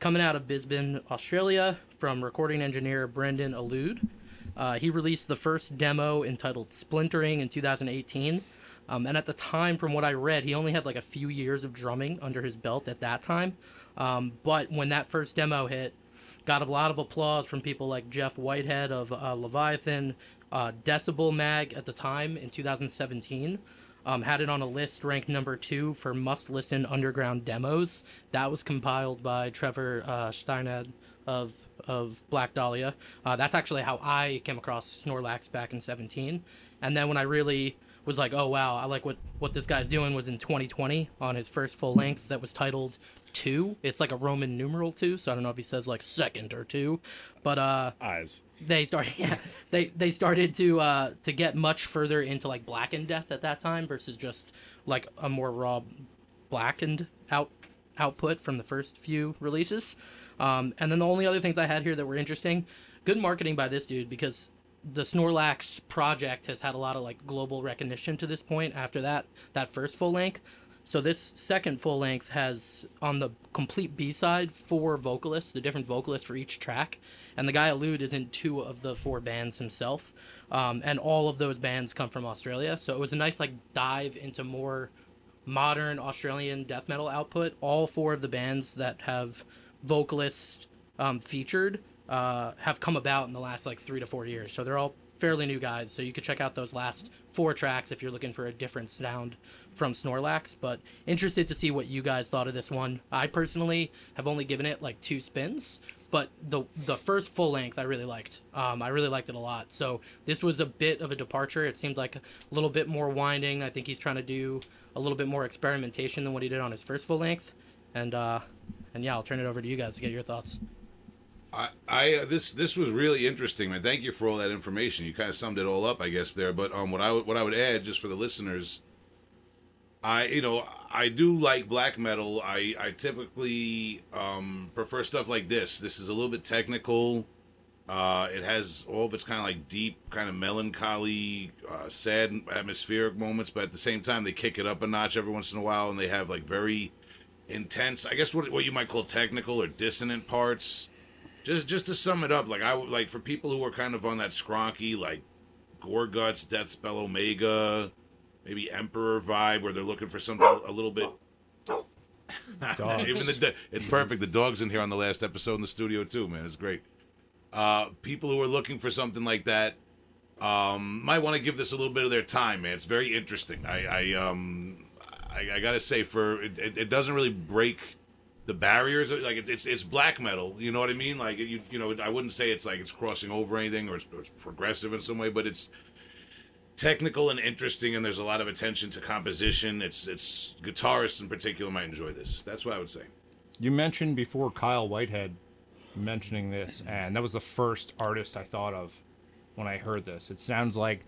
coming out of Brisbane, Australia, from recording engineer Brendan Allude. Uh, he released the first demo entitled Splintering in 2018. Um, and at the time, from what I read, he only had like a few years of drumming under his belt at that time. Um, but when that first demo hit, got a lot of applause from people like Jeff Whitehead of uh, Leviathan, uh, Decibel Mag at the time in 2017. Um, had it on a list ranked number two for must listen underground demos. That was compiled by Trevor uh, Strnad of of Black Dahlia. Uh, that's actually how I came across Snorlax back in 17. And then when I really was like, oh wow, I like what what this guy's doing was in 2020 on his first full length that was titled Two. It's like a Roman numeral two, so I don't know if he says like second or two, but uh, Eyes. they started yeah they they started to uh to get much further into like blackened death at that time versus just like a more raw blackened out output from the first few releases um and then the only other things i had here that were interesting good marketing by this dude because the snorlax project has had a lot of like global recognition to this point after that that first full length so this second full length has on the complete B side four vocalists, the different vocalists for each track, and the guy Allude is in two of the four bands himself, um, and all of those bands come from Australia. So it was a nice like dive into more modern Australian death metal output. All four of the bands that have vocalists um, featured uh, have come about in the last like three to four years. So they're all fairly new guys. So you could check out those last four tracks if you're looking for a different sound from Snorlax. But interested to see what you guys thought of this one. I personally have only given it like two spins, but the the first full length I really liked. Um, I really liked it a lot. So this was a bit of a departure. It seemed like a little bit more winding. I think he's trying to do a little bit more experimentation than what he did on his first full length. And uh, and yeah, I'll turn it over to you guys to get your thoughts. I, I uh, this this was really interesting, man. Thank you for all that information. You kind of summed it all up, I guess, there. But um, what I would what I would add, just for the listeners, I you know I do like black metal. I I typically um prefer stuff like this. This is a little bit technical. Uh, it has all of its kind of like deep, kind of melancholy, uh, sad, atmospheric moments, but at the same time, they kick it up a notch every once in a while, and they have like very intense, I guess what what you might call technical or dissonant parts. Just just to sum it up, like I would like for people who are kind of on that skronky, like Gorguts, death spell omega, maybe emperor vibe, where they're looking for something a little bit. Even the do- it's perfect. The dog's in here on the last episode in the studio too, man. It's great. Uh, people who are looking for something like that um, might want to give this a little bit of their time, man. It's very interesting. I, I um, I, I gotta say, for it, it, it doesn't really break the barriers. Like it's, it's it's black metal. You know what I mean? Like you you know, I wouldn't say it's like it's crossing over anything or it's, or it's progressive in some way, but it's technical and interesting, and there's a lot of attention to composition. It's it's guitarists in particular might enjoy this. That's what I would say. You mentioned before Kyle Whitehead mentioning this, and that was the first artist I thought of when I heard this. It sounds like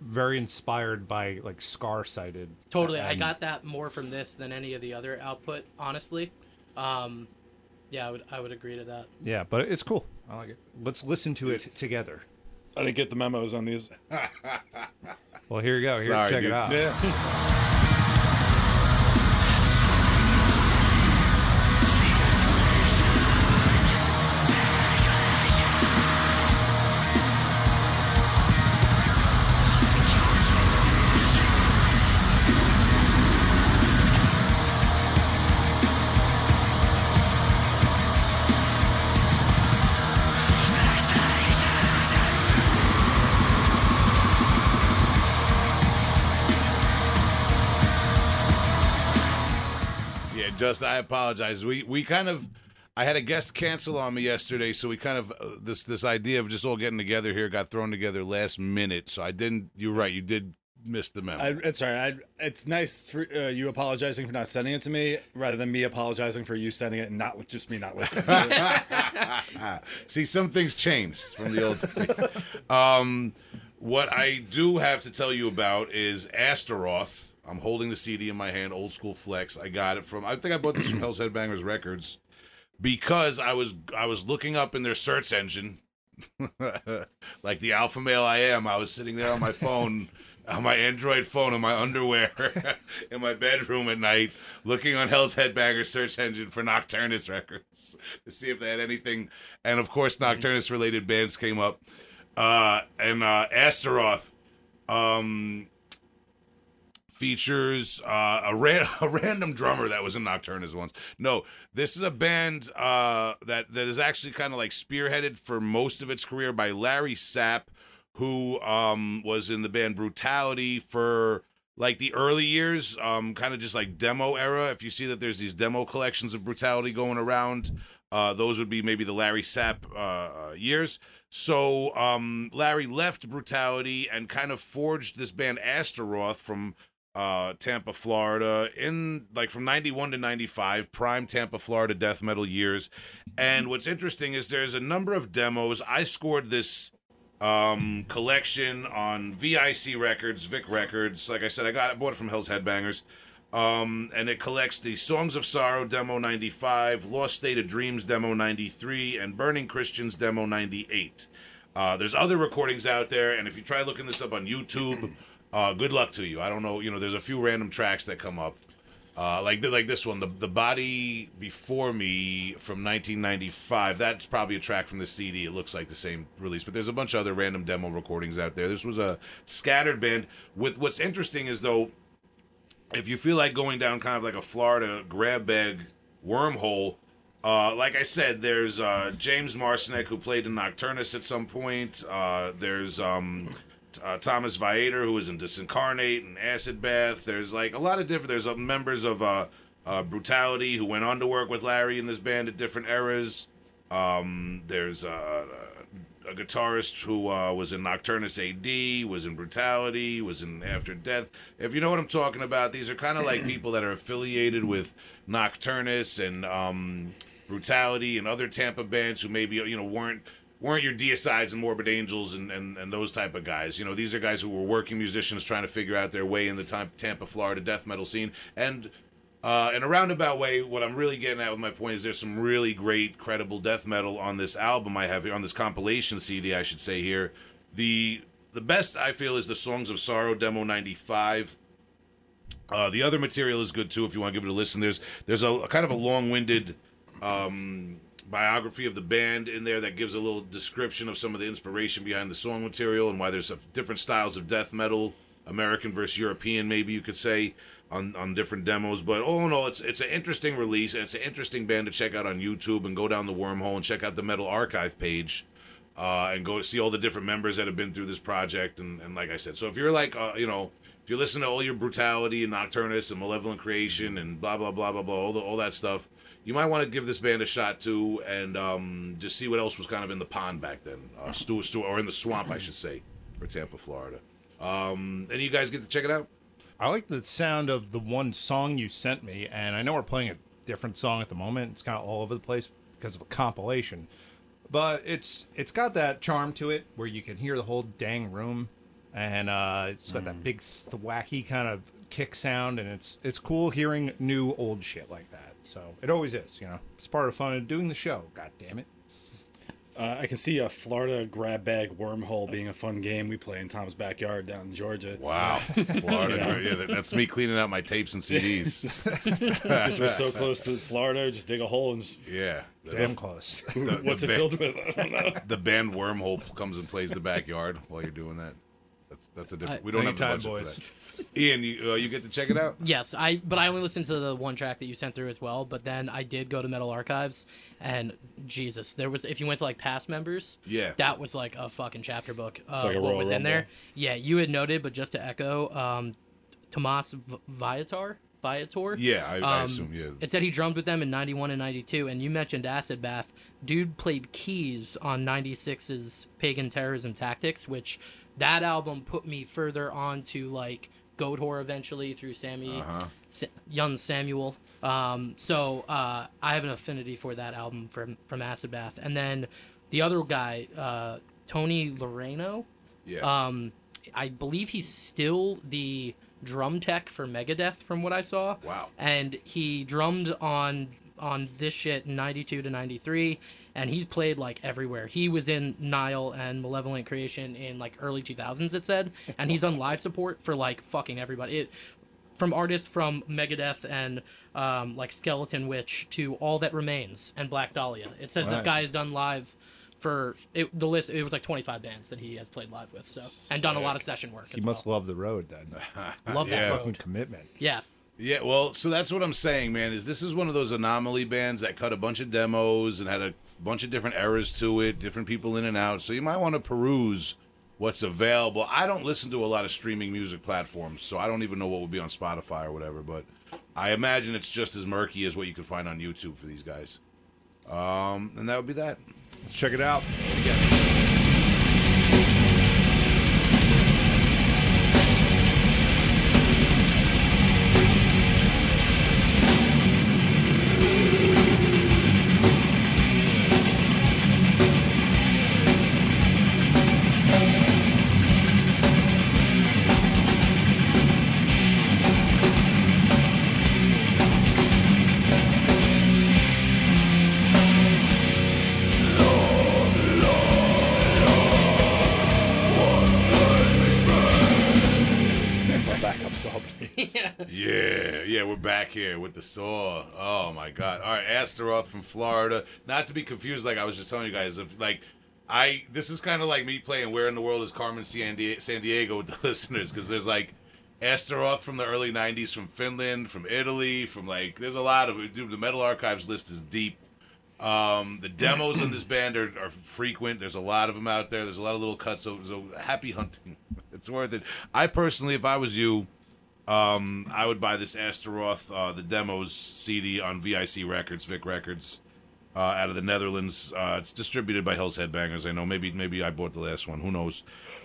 very inspired by like Scar Sighted. Totally, I got that more from this than any of the other output. Honestly, um, yeah, I would I would agree to that. Yeah, but it's cool. I like it. Let's listen to it together. I didn't get the memos on these. Well, here you go. Here, Sorry, check dude. it out. Yeah. I apologize. We we kind of I had a guest cancel on me yesterday, so we kind of uh, this this idea of just all getting together here got thrown together last minute. So I didn't. You're right. You did miss the memo. I, it's all right. I, it's nice for uh, you apologizing for not sending it to me, rather than me apologizing for you sending it and not just me not listening. to it. See, some things changed from the old days. Um, what I do have to tell you about is Astaroth. I'm holding the CD in my hand, old school flex. I got it from. I think I bought this from Hell's Headbangers Records because I was I was looking up in their search engine, like the alpha male I am. I was sitting there on my phone. On my Android phone, in my underwear, in my bedroom at night, looking on Hell's Headbangers search engine for Nocturnus records to see if they had anything. And of course, Nocturnus related bands came up. Uh, and uh, Astaroth um, features uh, a, ran- a random drummer that was in Nocturnus once. No, this is a band uh, that that is actually kind of like spearheaded for most of its career by Larry Sapp, who um, was in the band Brutality for like the early years, um, kind of just like demo era. If you see that there's these demo collections of Brutality going around, uh, those would be maybe the Larry Sapp uh, uh, years. So um, Larry left Brutality and kind of forged this band Astaroth from uh, Tampa, Florida, in like from 91 to 95, prime Tampa, Florida death metal years. And what's interesting is there's a number of demos. I scored this um, collection on VIC Records, Vic Records. Like I said, I got it, bought it from Hell's Headbangers. Um, and it collects the Songs of Sorrow demo 95, Lost State of Dreams demo 93, and Burning Christians demo 98. Uh, there's other recordings out there, and if you try looking this up on YouTube, uh, good luck to you. I don't know, you know, there's a few random tracks that come up. Uh, like like this one, the the body before me from 1995. That's probably a track from the CD. It looks like the same release, but there's a bunch of other random demo recordings out there. This was a scattered band. With what's interesting is though, if you feel like going down kind of like a Florida grab bag wormhole, uh, like I said, there's uh, James Marcinek who played in Nocturnus at some point. Uh, there's um, uh, Thomas Viator who was in Disincarnate and Acid Bath. There's like a lot of different. There's uh, members of uh, uh, Brutality who went on to work with Larry in this band at different eras. Um, there's uh, a guitarist who uh, was in Nocturnus AD, was in Brutality, was in After Death. If you know what I'm talking about, these are kind of like people that are affiliated with Nocturnus and um, Brutality and other Tampa bands who maybe you know weren't weren't your Deicides and Morbid Angels and, and, and those type of guys. You know, these are guys who were working musicians trying to figure out their way in the Tam- Tampa, Florida death metal scene. And uh, in a roundabout way, what I'm really getting at with my point is there's some really great, credible death metal on this album I have here, on this compilation CD, I should say here. The the best I feel is the Songs of Sorrow demo 95. Uh, the other material is good too if you want to give it a listen. There's there's a, a kind of a long-winded um, biography of the band in there that gives a little description of some of the inspiration behind the song material and why there's a, different styles of death metal, American versus European, maybe you could say, on, on different demos. But all in all, it's it's an interesting release and it's an interesting band to check out on YouTube and go down the wormhole and check out the Metal Archive page. Uh, and go see all the different members that have been through this project and, and like I said, so if you're like uh, you know if you listen to all your brutality and nocturnus and malevolent creation and blah blah blah blah blah all the, all that stuff, you might want to give this band a shot too, and um, just see what else was kind of in the pond back then, uh, Stu, Stu, or in the swamp, I should say, for Tampa, Florida. Um, and you guys get to check it out. I like the sound of the one song you sent me, and I know we're playing a different song at the moment. It's kind of all over the place because of a compilation, but it's it's got that charm to it where you can hear the whole dang room, and uh, it's got that big thwacky kind of kick sound, and it's it's cool hearing new old shit like that. So it always is, you know. It's part of fun of doing the show. God damn it. Uh, I can see a Florida grab bag wormhole being a fun game we play in Tom's backyard down in Georgia. Wow, Florida, yeah, that- that's me cleaning out my tapes and CDs. Just we're so close to Florida, just dig a hole and just, yeah, Damn close. The- what's the it ba- filled with? I don't know. The band Wormhole comes and plays the backyard while you're doing that. That's that's a different. We don't have the Anytime, budget boys. for that. Ian, you uh, you get to check it out. Yes, I but I only listened to the one track that you sent through as well. But then I did go to Metal Archives, and Jesus, there was if you went to like past members, Yeah. that was like a fucking chapter book. Of like what Royal was in Rumble. there. Yeah, you had noted, but just to echo, um, Tomas v- Viator, Viator. Yeah, I, I Um, assume. Yeah, It said he drummed with them in 91 and 92, and you mentioned Acid Bath. Dude played keys on 96's Paegan Terrorism Tactics, which that album put me further on to like Goat eventually through Sammy, Sa- young Samuel. Um, so uh, I have an affinity for that album from, from Acid Bath. And then the other guy, uh, Tony Laureano, yeah. um, I believe he's still the drum tech for Megadeth, from what I saw. Wow. And he drummed on on this shit 92 to 93 and he's played like everywhere he was in nile and malevolent creation in like early 2000s it said and he's done live support for like fucking everybody it from artists from megadeth and um, like skeleton witch to all that remains and black dahlia it says this guy has done live for it, the list it was like 25 bands that he has played live with so and done a lot of session work He must well. love the road then. love Yeah. that Fucking road. commitment. yeah Yeah, well, so that's what I'm saying, man. Is this is one of those anomaly bands that cut a bunch of demos and had a bunch of different eras to it, different people in and out. So you might want to peruse what's available. I don't listen to a lot of streaming music platforms, so I don't even know what would be on Spotify or whatever. But I imagine it's just as murky as what you can find on YouTube for these guys. Um, and that would be that. Let's check it out. Yeah, yeah, we're back here with the saw. Oh my god! All right, Astaroth from Florida. Not to be confused, like I was just telling you guys, if like I this is kind of like me playing Where in the World is Carmen San San Diego with the listeners because there's like Astaroth from the early '90s from Finland, from Italy, from like there's a lot of dude. The Metal Archives list is deep. Um, the demos on this band are, are frequent. There's a lot of them out there. There's a lot of little cuts. So, so happy hunting. It's worth it. I personally, if I was you, um, I would buy this Astaroth, uh, the demos CD on VIC Records, Vic Records. uh, out of the Netherlands. Uh, it's distributed by Hell's Headbangers. I know. Maybe maybe I bought the last one. Who knows?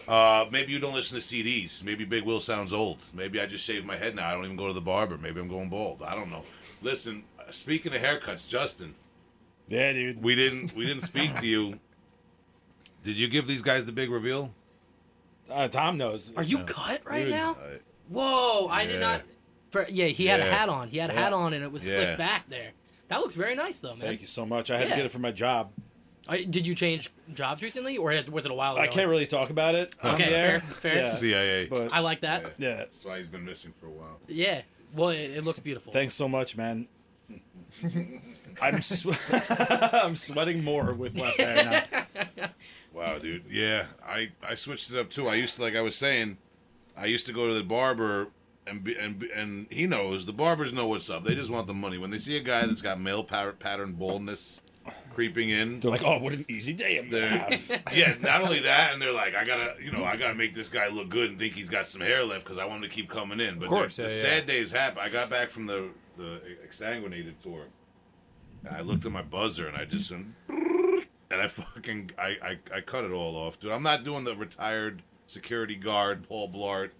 Uh, maybe you don't listen to CDs. Maybe Big Will sounds old. Maybe I just shave my head now. I don't even go to the barber. Maybe I'm going bald. I don't know. Listen, uh, speaking of haircuts, Justin, Yeah, dude. we didn't we didn't speak to you. Did you give these guys the big reveal? Uh, Tom knows. Are you cut right Dude, now? I- Whoa, I did not. For, yeah, he had a Yeah. hat on. He had a hat on, and it was Yeah. slicked back there. That looks very nice, though, man. Thank you so much. I had Yeah. to get it for my job. Uh, did you change jobs recently, or has, was it a while ago? I can't really talk about it. on Okay, the air. fair, fair. Yeah, CIA. but I like that. yeah. That's why he's been missing for a while. Yeah. Well, it, it looks beautiful. Thanks so much, man. I'm sw- I'm sweating more with less hair now. Wow, dude. Yeah, I I switched it up too. I used to like I was saying, I used to go to the barber and and and he knows the barbers know what's up. They just want the money. When they see a guy that's got male pattern baldness creeping in, They're like, "Oh, what an easy day I'm gonna have." yeah. Not only that, and they're like, I gotta you know I gotta make this guy look good and think he's got some hair left because I want him to keep coming in. But of course, the, the yeah, yeah. sad days happen. I got back from the the exsanguinated tour. And I looked at my buzzer and I just went, and I fucking I, I I cut it all off, dude. I'm not doing the retired security guard Paul Blart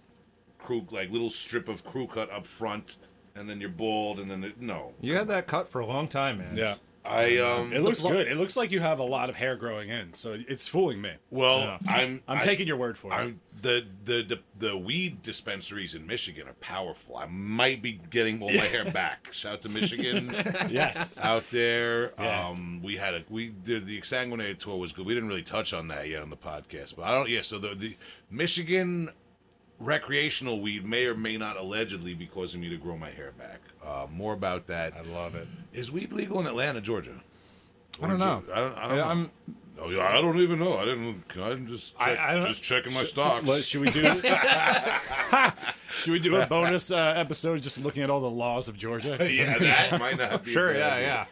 crew like little strip of crew cut up front, and then you're bald, and then the, no. You had that cut for a long time, man. yeah, I um it looks good. It looks like you have a lot of hair growing in, so it's fooling me. well Yeah. I'm I'm I- taking your word for it. I'm the, the the the weed dispensaries in Michigan are powerful. I might be getting all my hair back. Shout out to Michigan. yes. out there. Yeah. Um, we had a we did the exsanguinated tour was good. We didn't really touch on that yet on the podcast, but I don't. Yeah, so the the Michigan recreational weed may or may not allegedly be causing me to grow my hair back. Uh, more about that. I love it. Is weed legal in Atlanta, Georgia? I don't know. I don't. I don't. Know. I'm Oh, yeah, I don't even know. I didn't. I'm just check, I don't- just checking my stocks. Let- should we do? should we do a bonus uh, episode just looking at all the laws of Georgia? yeah, that might not be sure. Yeah, idea.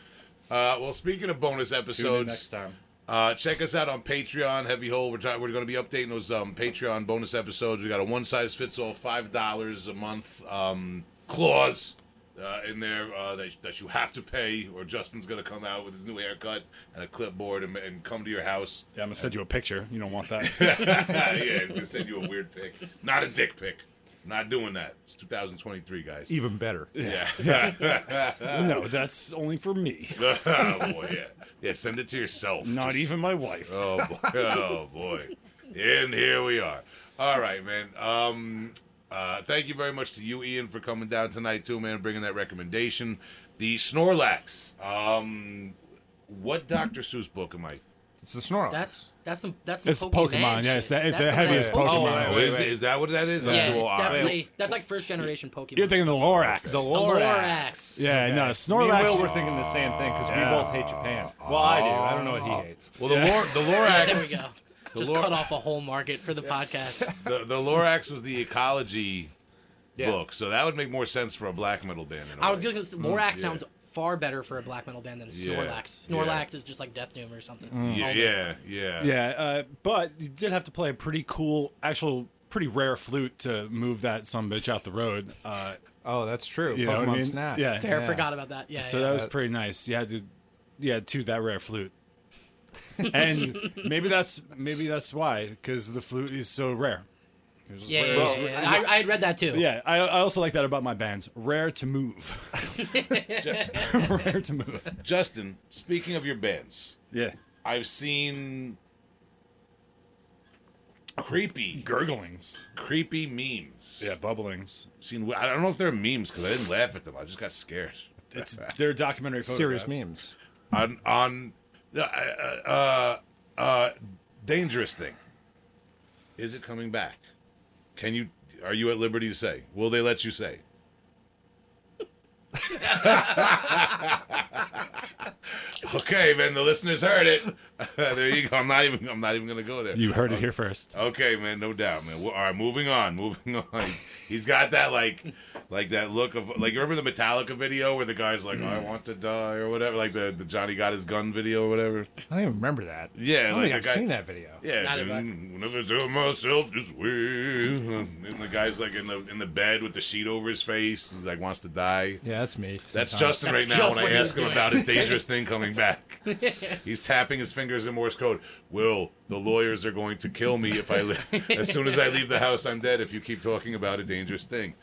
yeah. Uh, well, speaking of bonus episodes, next time. Uh, check us out on Patreon, Heavy Hole. We're, try- we're going to be updating those um, Patreon bonus episodes. We got a one size fits all, five dollars a month um, clause uh, in there uh, that, that you have to pay, or Justin's going to come out with his new haircut and a clipboard and, and come to your house. Yeah, I'm gonna send you a picture. You don't want that. yeah, he's going to send you a weird pic, not a dick pic. Not doing that. It's 2023, guys. Even better. Yeah. no, that's only for me. oh boy, yeah. Yeah, send it to yourself. Not Just- even my wife. Oh boy. oh boy. And here we are. All right, man. Um uh thank you very much to you, Ian, for coming down tonight too, man, bringing that recommendation. The Snorlax. Um what Dr. Seuss book am I? It's the Snorlax. That's that's some that's some It's Pokemon. Pokemon, yeah, it's shit. the- it's the heaviest nice Pokemon. Oh, wait, is, wait. is that what that is? I'm Yeah, too it's definitely that's like first generation Pokemon. You're thinking the Lorax. the the Lorax. yeah, no, Me and Snorlax. Will were thinking the same thing because we both hate Japan. Well, I do. I don't know what he hates. Well, the Lor- the Lorax. there we Lorax go. Just Lor- cut off a whole market for the podcast. the, the Lorax was the ecology Yeah. book, so that would make more sense for a black metal band. In a I was way. gonna say Lorax yeah. sounds far better for a black metal band than Yeah, Snorlax. yeah. Snorlax is just like Death Doom or something. Yeah, yeah, yeah. Yeah, uh, but you did have to play a pretty cool, actual, pretty rare flute to move that some bitch out the road. Uh, Oh, that's true. you know Pokemon what I mean? Snap. Yeah. Fair, forgot about that. Yeah, So yeah. that was pretty nice. You had to, you had to that rare flute, and maybe that's maybe that's why because the flute is so rare. It yeah, rare- yeah, yeah, rare- yeah. I, I had read that too. Yeah, I, I also like that about my bands. Rare to move. rare to move. Justin, speaking of your bands, Yeah. I've seen creepy, Gurglings. creepy memes. Yeah, bubblings. Seen. I don't know if they're memes because I didn't laugh at them. I just got scared. It's they're documentary Serious memes. On on, uh, uh, uh, dangerous thing. Is it coming back? Can you? Are you at liberty to say? Will they let you say? okay, man. The listeners heard it. there you go. I'm not even. I'm not even gonna go there. You heard it here first. Okay, man, no doubt, man. All right, moving on, moving on. He's got that like Like that look of like you remember the Metallica video where the guy's like, I mm. want to die or whatever, like the, the Johnny got his gun video or whatever. I don't even remember that. Yeah, I don't like think I've guy- seen that video. Yeah, Neither dude, have I. whenever I tell myself this way, and the guy's like in the in the bed with the sheet over his face, he, like wants to die. Yeah, that's me. That's sometimes. Justin That's right now just when what I he ask was him doing. about his dangerous thing coming back. He's tapping his fingers in Morse code. Will the lawyers are going to kill me if I li- as soon as I leave the house? I'm dead if you keep talking about a dangerous thing.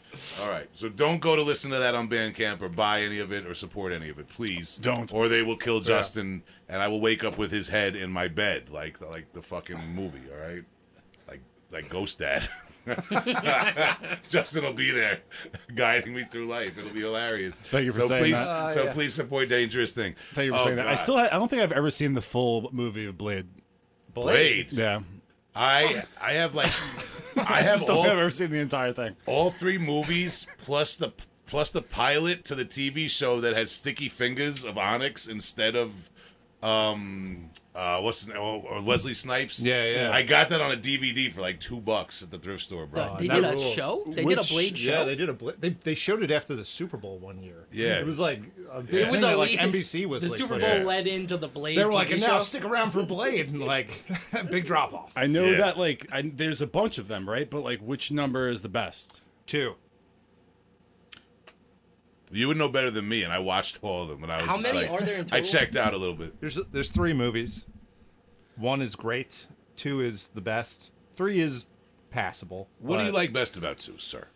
All right, so don't go to listen to that on Bandcamp or buy any of it or support any of it, please. Don't. or they will kill Justin, and I will wake up with his head in my bed, like like the fucking movie. All right, like like Ghost Dad. Justin will be there, guiding me through life. It'll be hilarious. Thank you for so saying please, that. Uh, so yeah. please support Dangerous Thing. Thank you for Oh, saying that. I still, ha- I don't think I've ever seen the full movie of Blade. Blade. Yeah, I I have like I have all, have ever seen the entire thing. all three movies plus the plus the pilot to the TV show that had Sticky Fingaz of Onyx instead of um uh what's his name or, or Leslie Snipes. Yeah, yeah. I got that on a DVD for like two bucks at the thrift store, bro. they did a rules. show. They did a Blade show. Yeah, they did a. Bla- they they showed it after the Super Bowl one year. Yeah. it was like a big it was thing a that, like NBC was the like Super Bowl. Yeah. led into the Blade. They were like, TV and show. now stick around for Blade, and like big drop off. I know Yeah. that like I, there's a bunch of them, right? But like, which number is the best? Two. You would know better than me, and I watched all of them. And I was How many like- are there in total? I checked out a little bit. There's there's three movies. One is great. Two is the best. Three is passable. What do you like best about two, sir?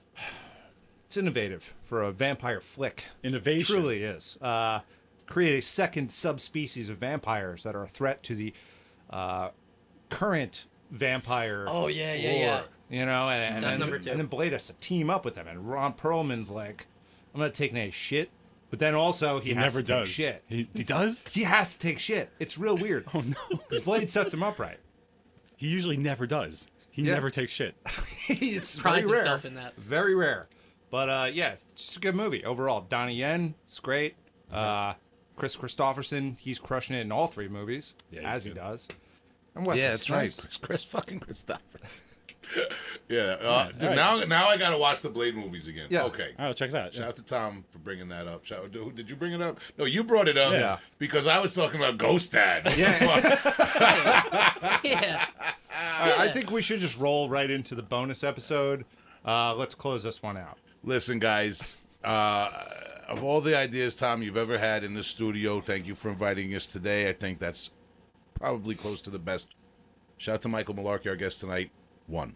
It's innovative for a vampire flick. Innovation. truly is. Uh, create a second subspecies of vampires that are a threat to the uh, current vampire. Oh, yeah, yeah, lore, yeah. You know, and, and That's then, number two. and then Blade has to team up with them, and Ron Perlman's like, "I'm not taking any shit," but then also he, He has never to take does. shit. He, he does. He has to take shit. It's real weird. Oh no, Because Blade sets him up right. he usually never does. He Yeah. never takes shit. it's Prides very rare. himself in that. Very rare. But uh, yeah, it's just a good movie overall. Donnie Yen, it's great. Uh, Kris Kristofferson, he's crushing it in all three movies, Yeah, he's as he good. does. And Wesley Yeah, that's right. Snipes. Chris, Chris fucking Christophers. yeah, uh, dude. all right. Now, now I gotta watch the Blade movies again. Yeah. Okay. Oh, check it out. Shout out to Tom for bringing that up. Shout out to, did you bring it up? No, you brought it up. Yeah. Because I was talking about Ghost Dad. Yeah. Yeah. I, I think we should just roll right into the bonus episode. Uh, let's close this one out. Listen, guys. Uh, of all the ideas, Tom, you've ever had in the studio, thank you for inviting us today. I think that's probably close to the best. Shout out to Michael Malarkey, our guest tonight. One.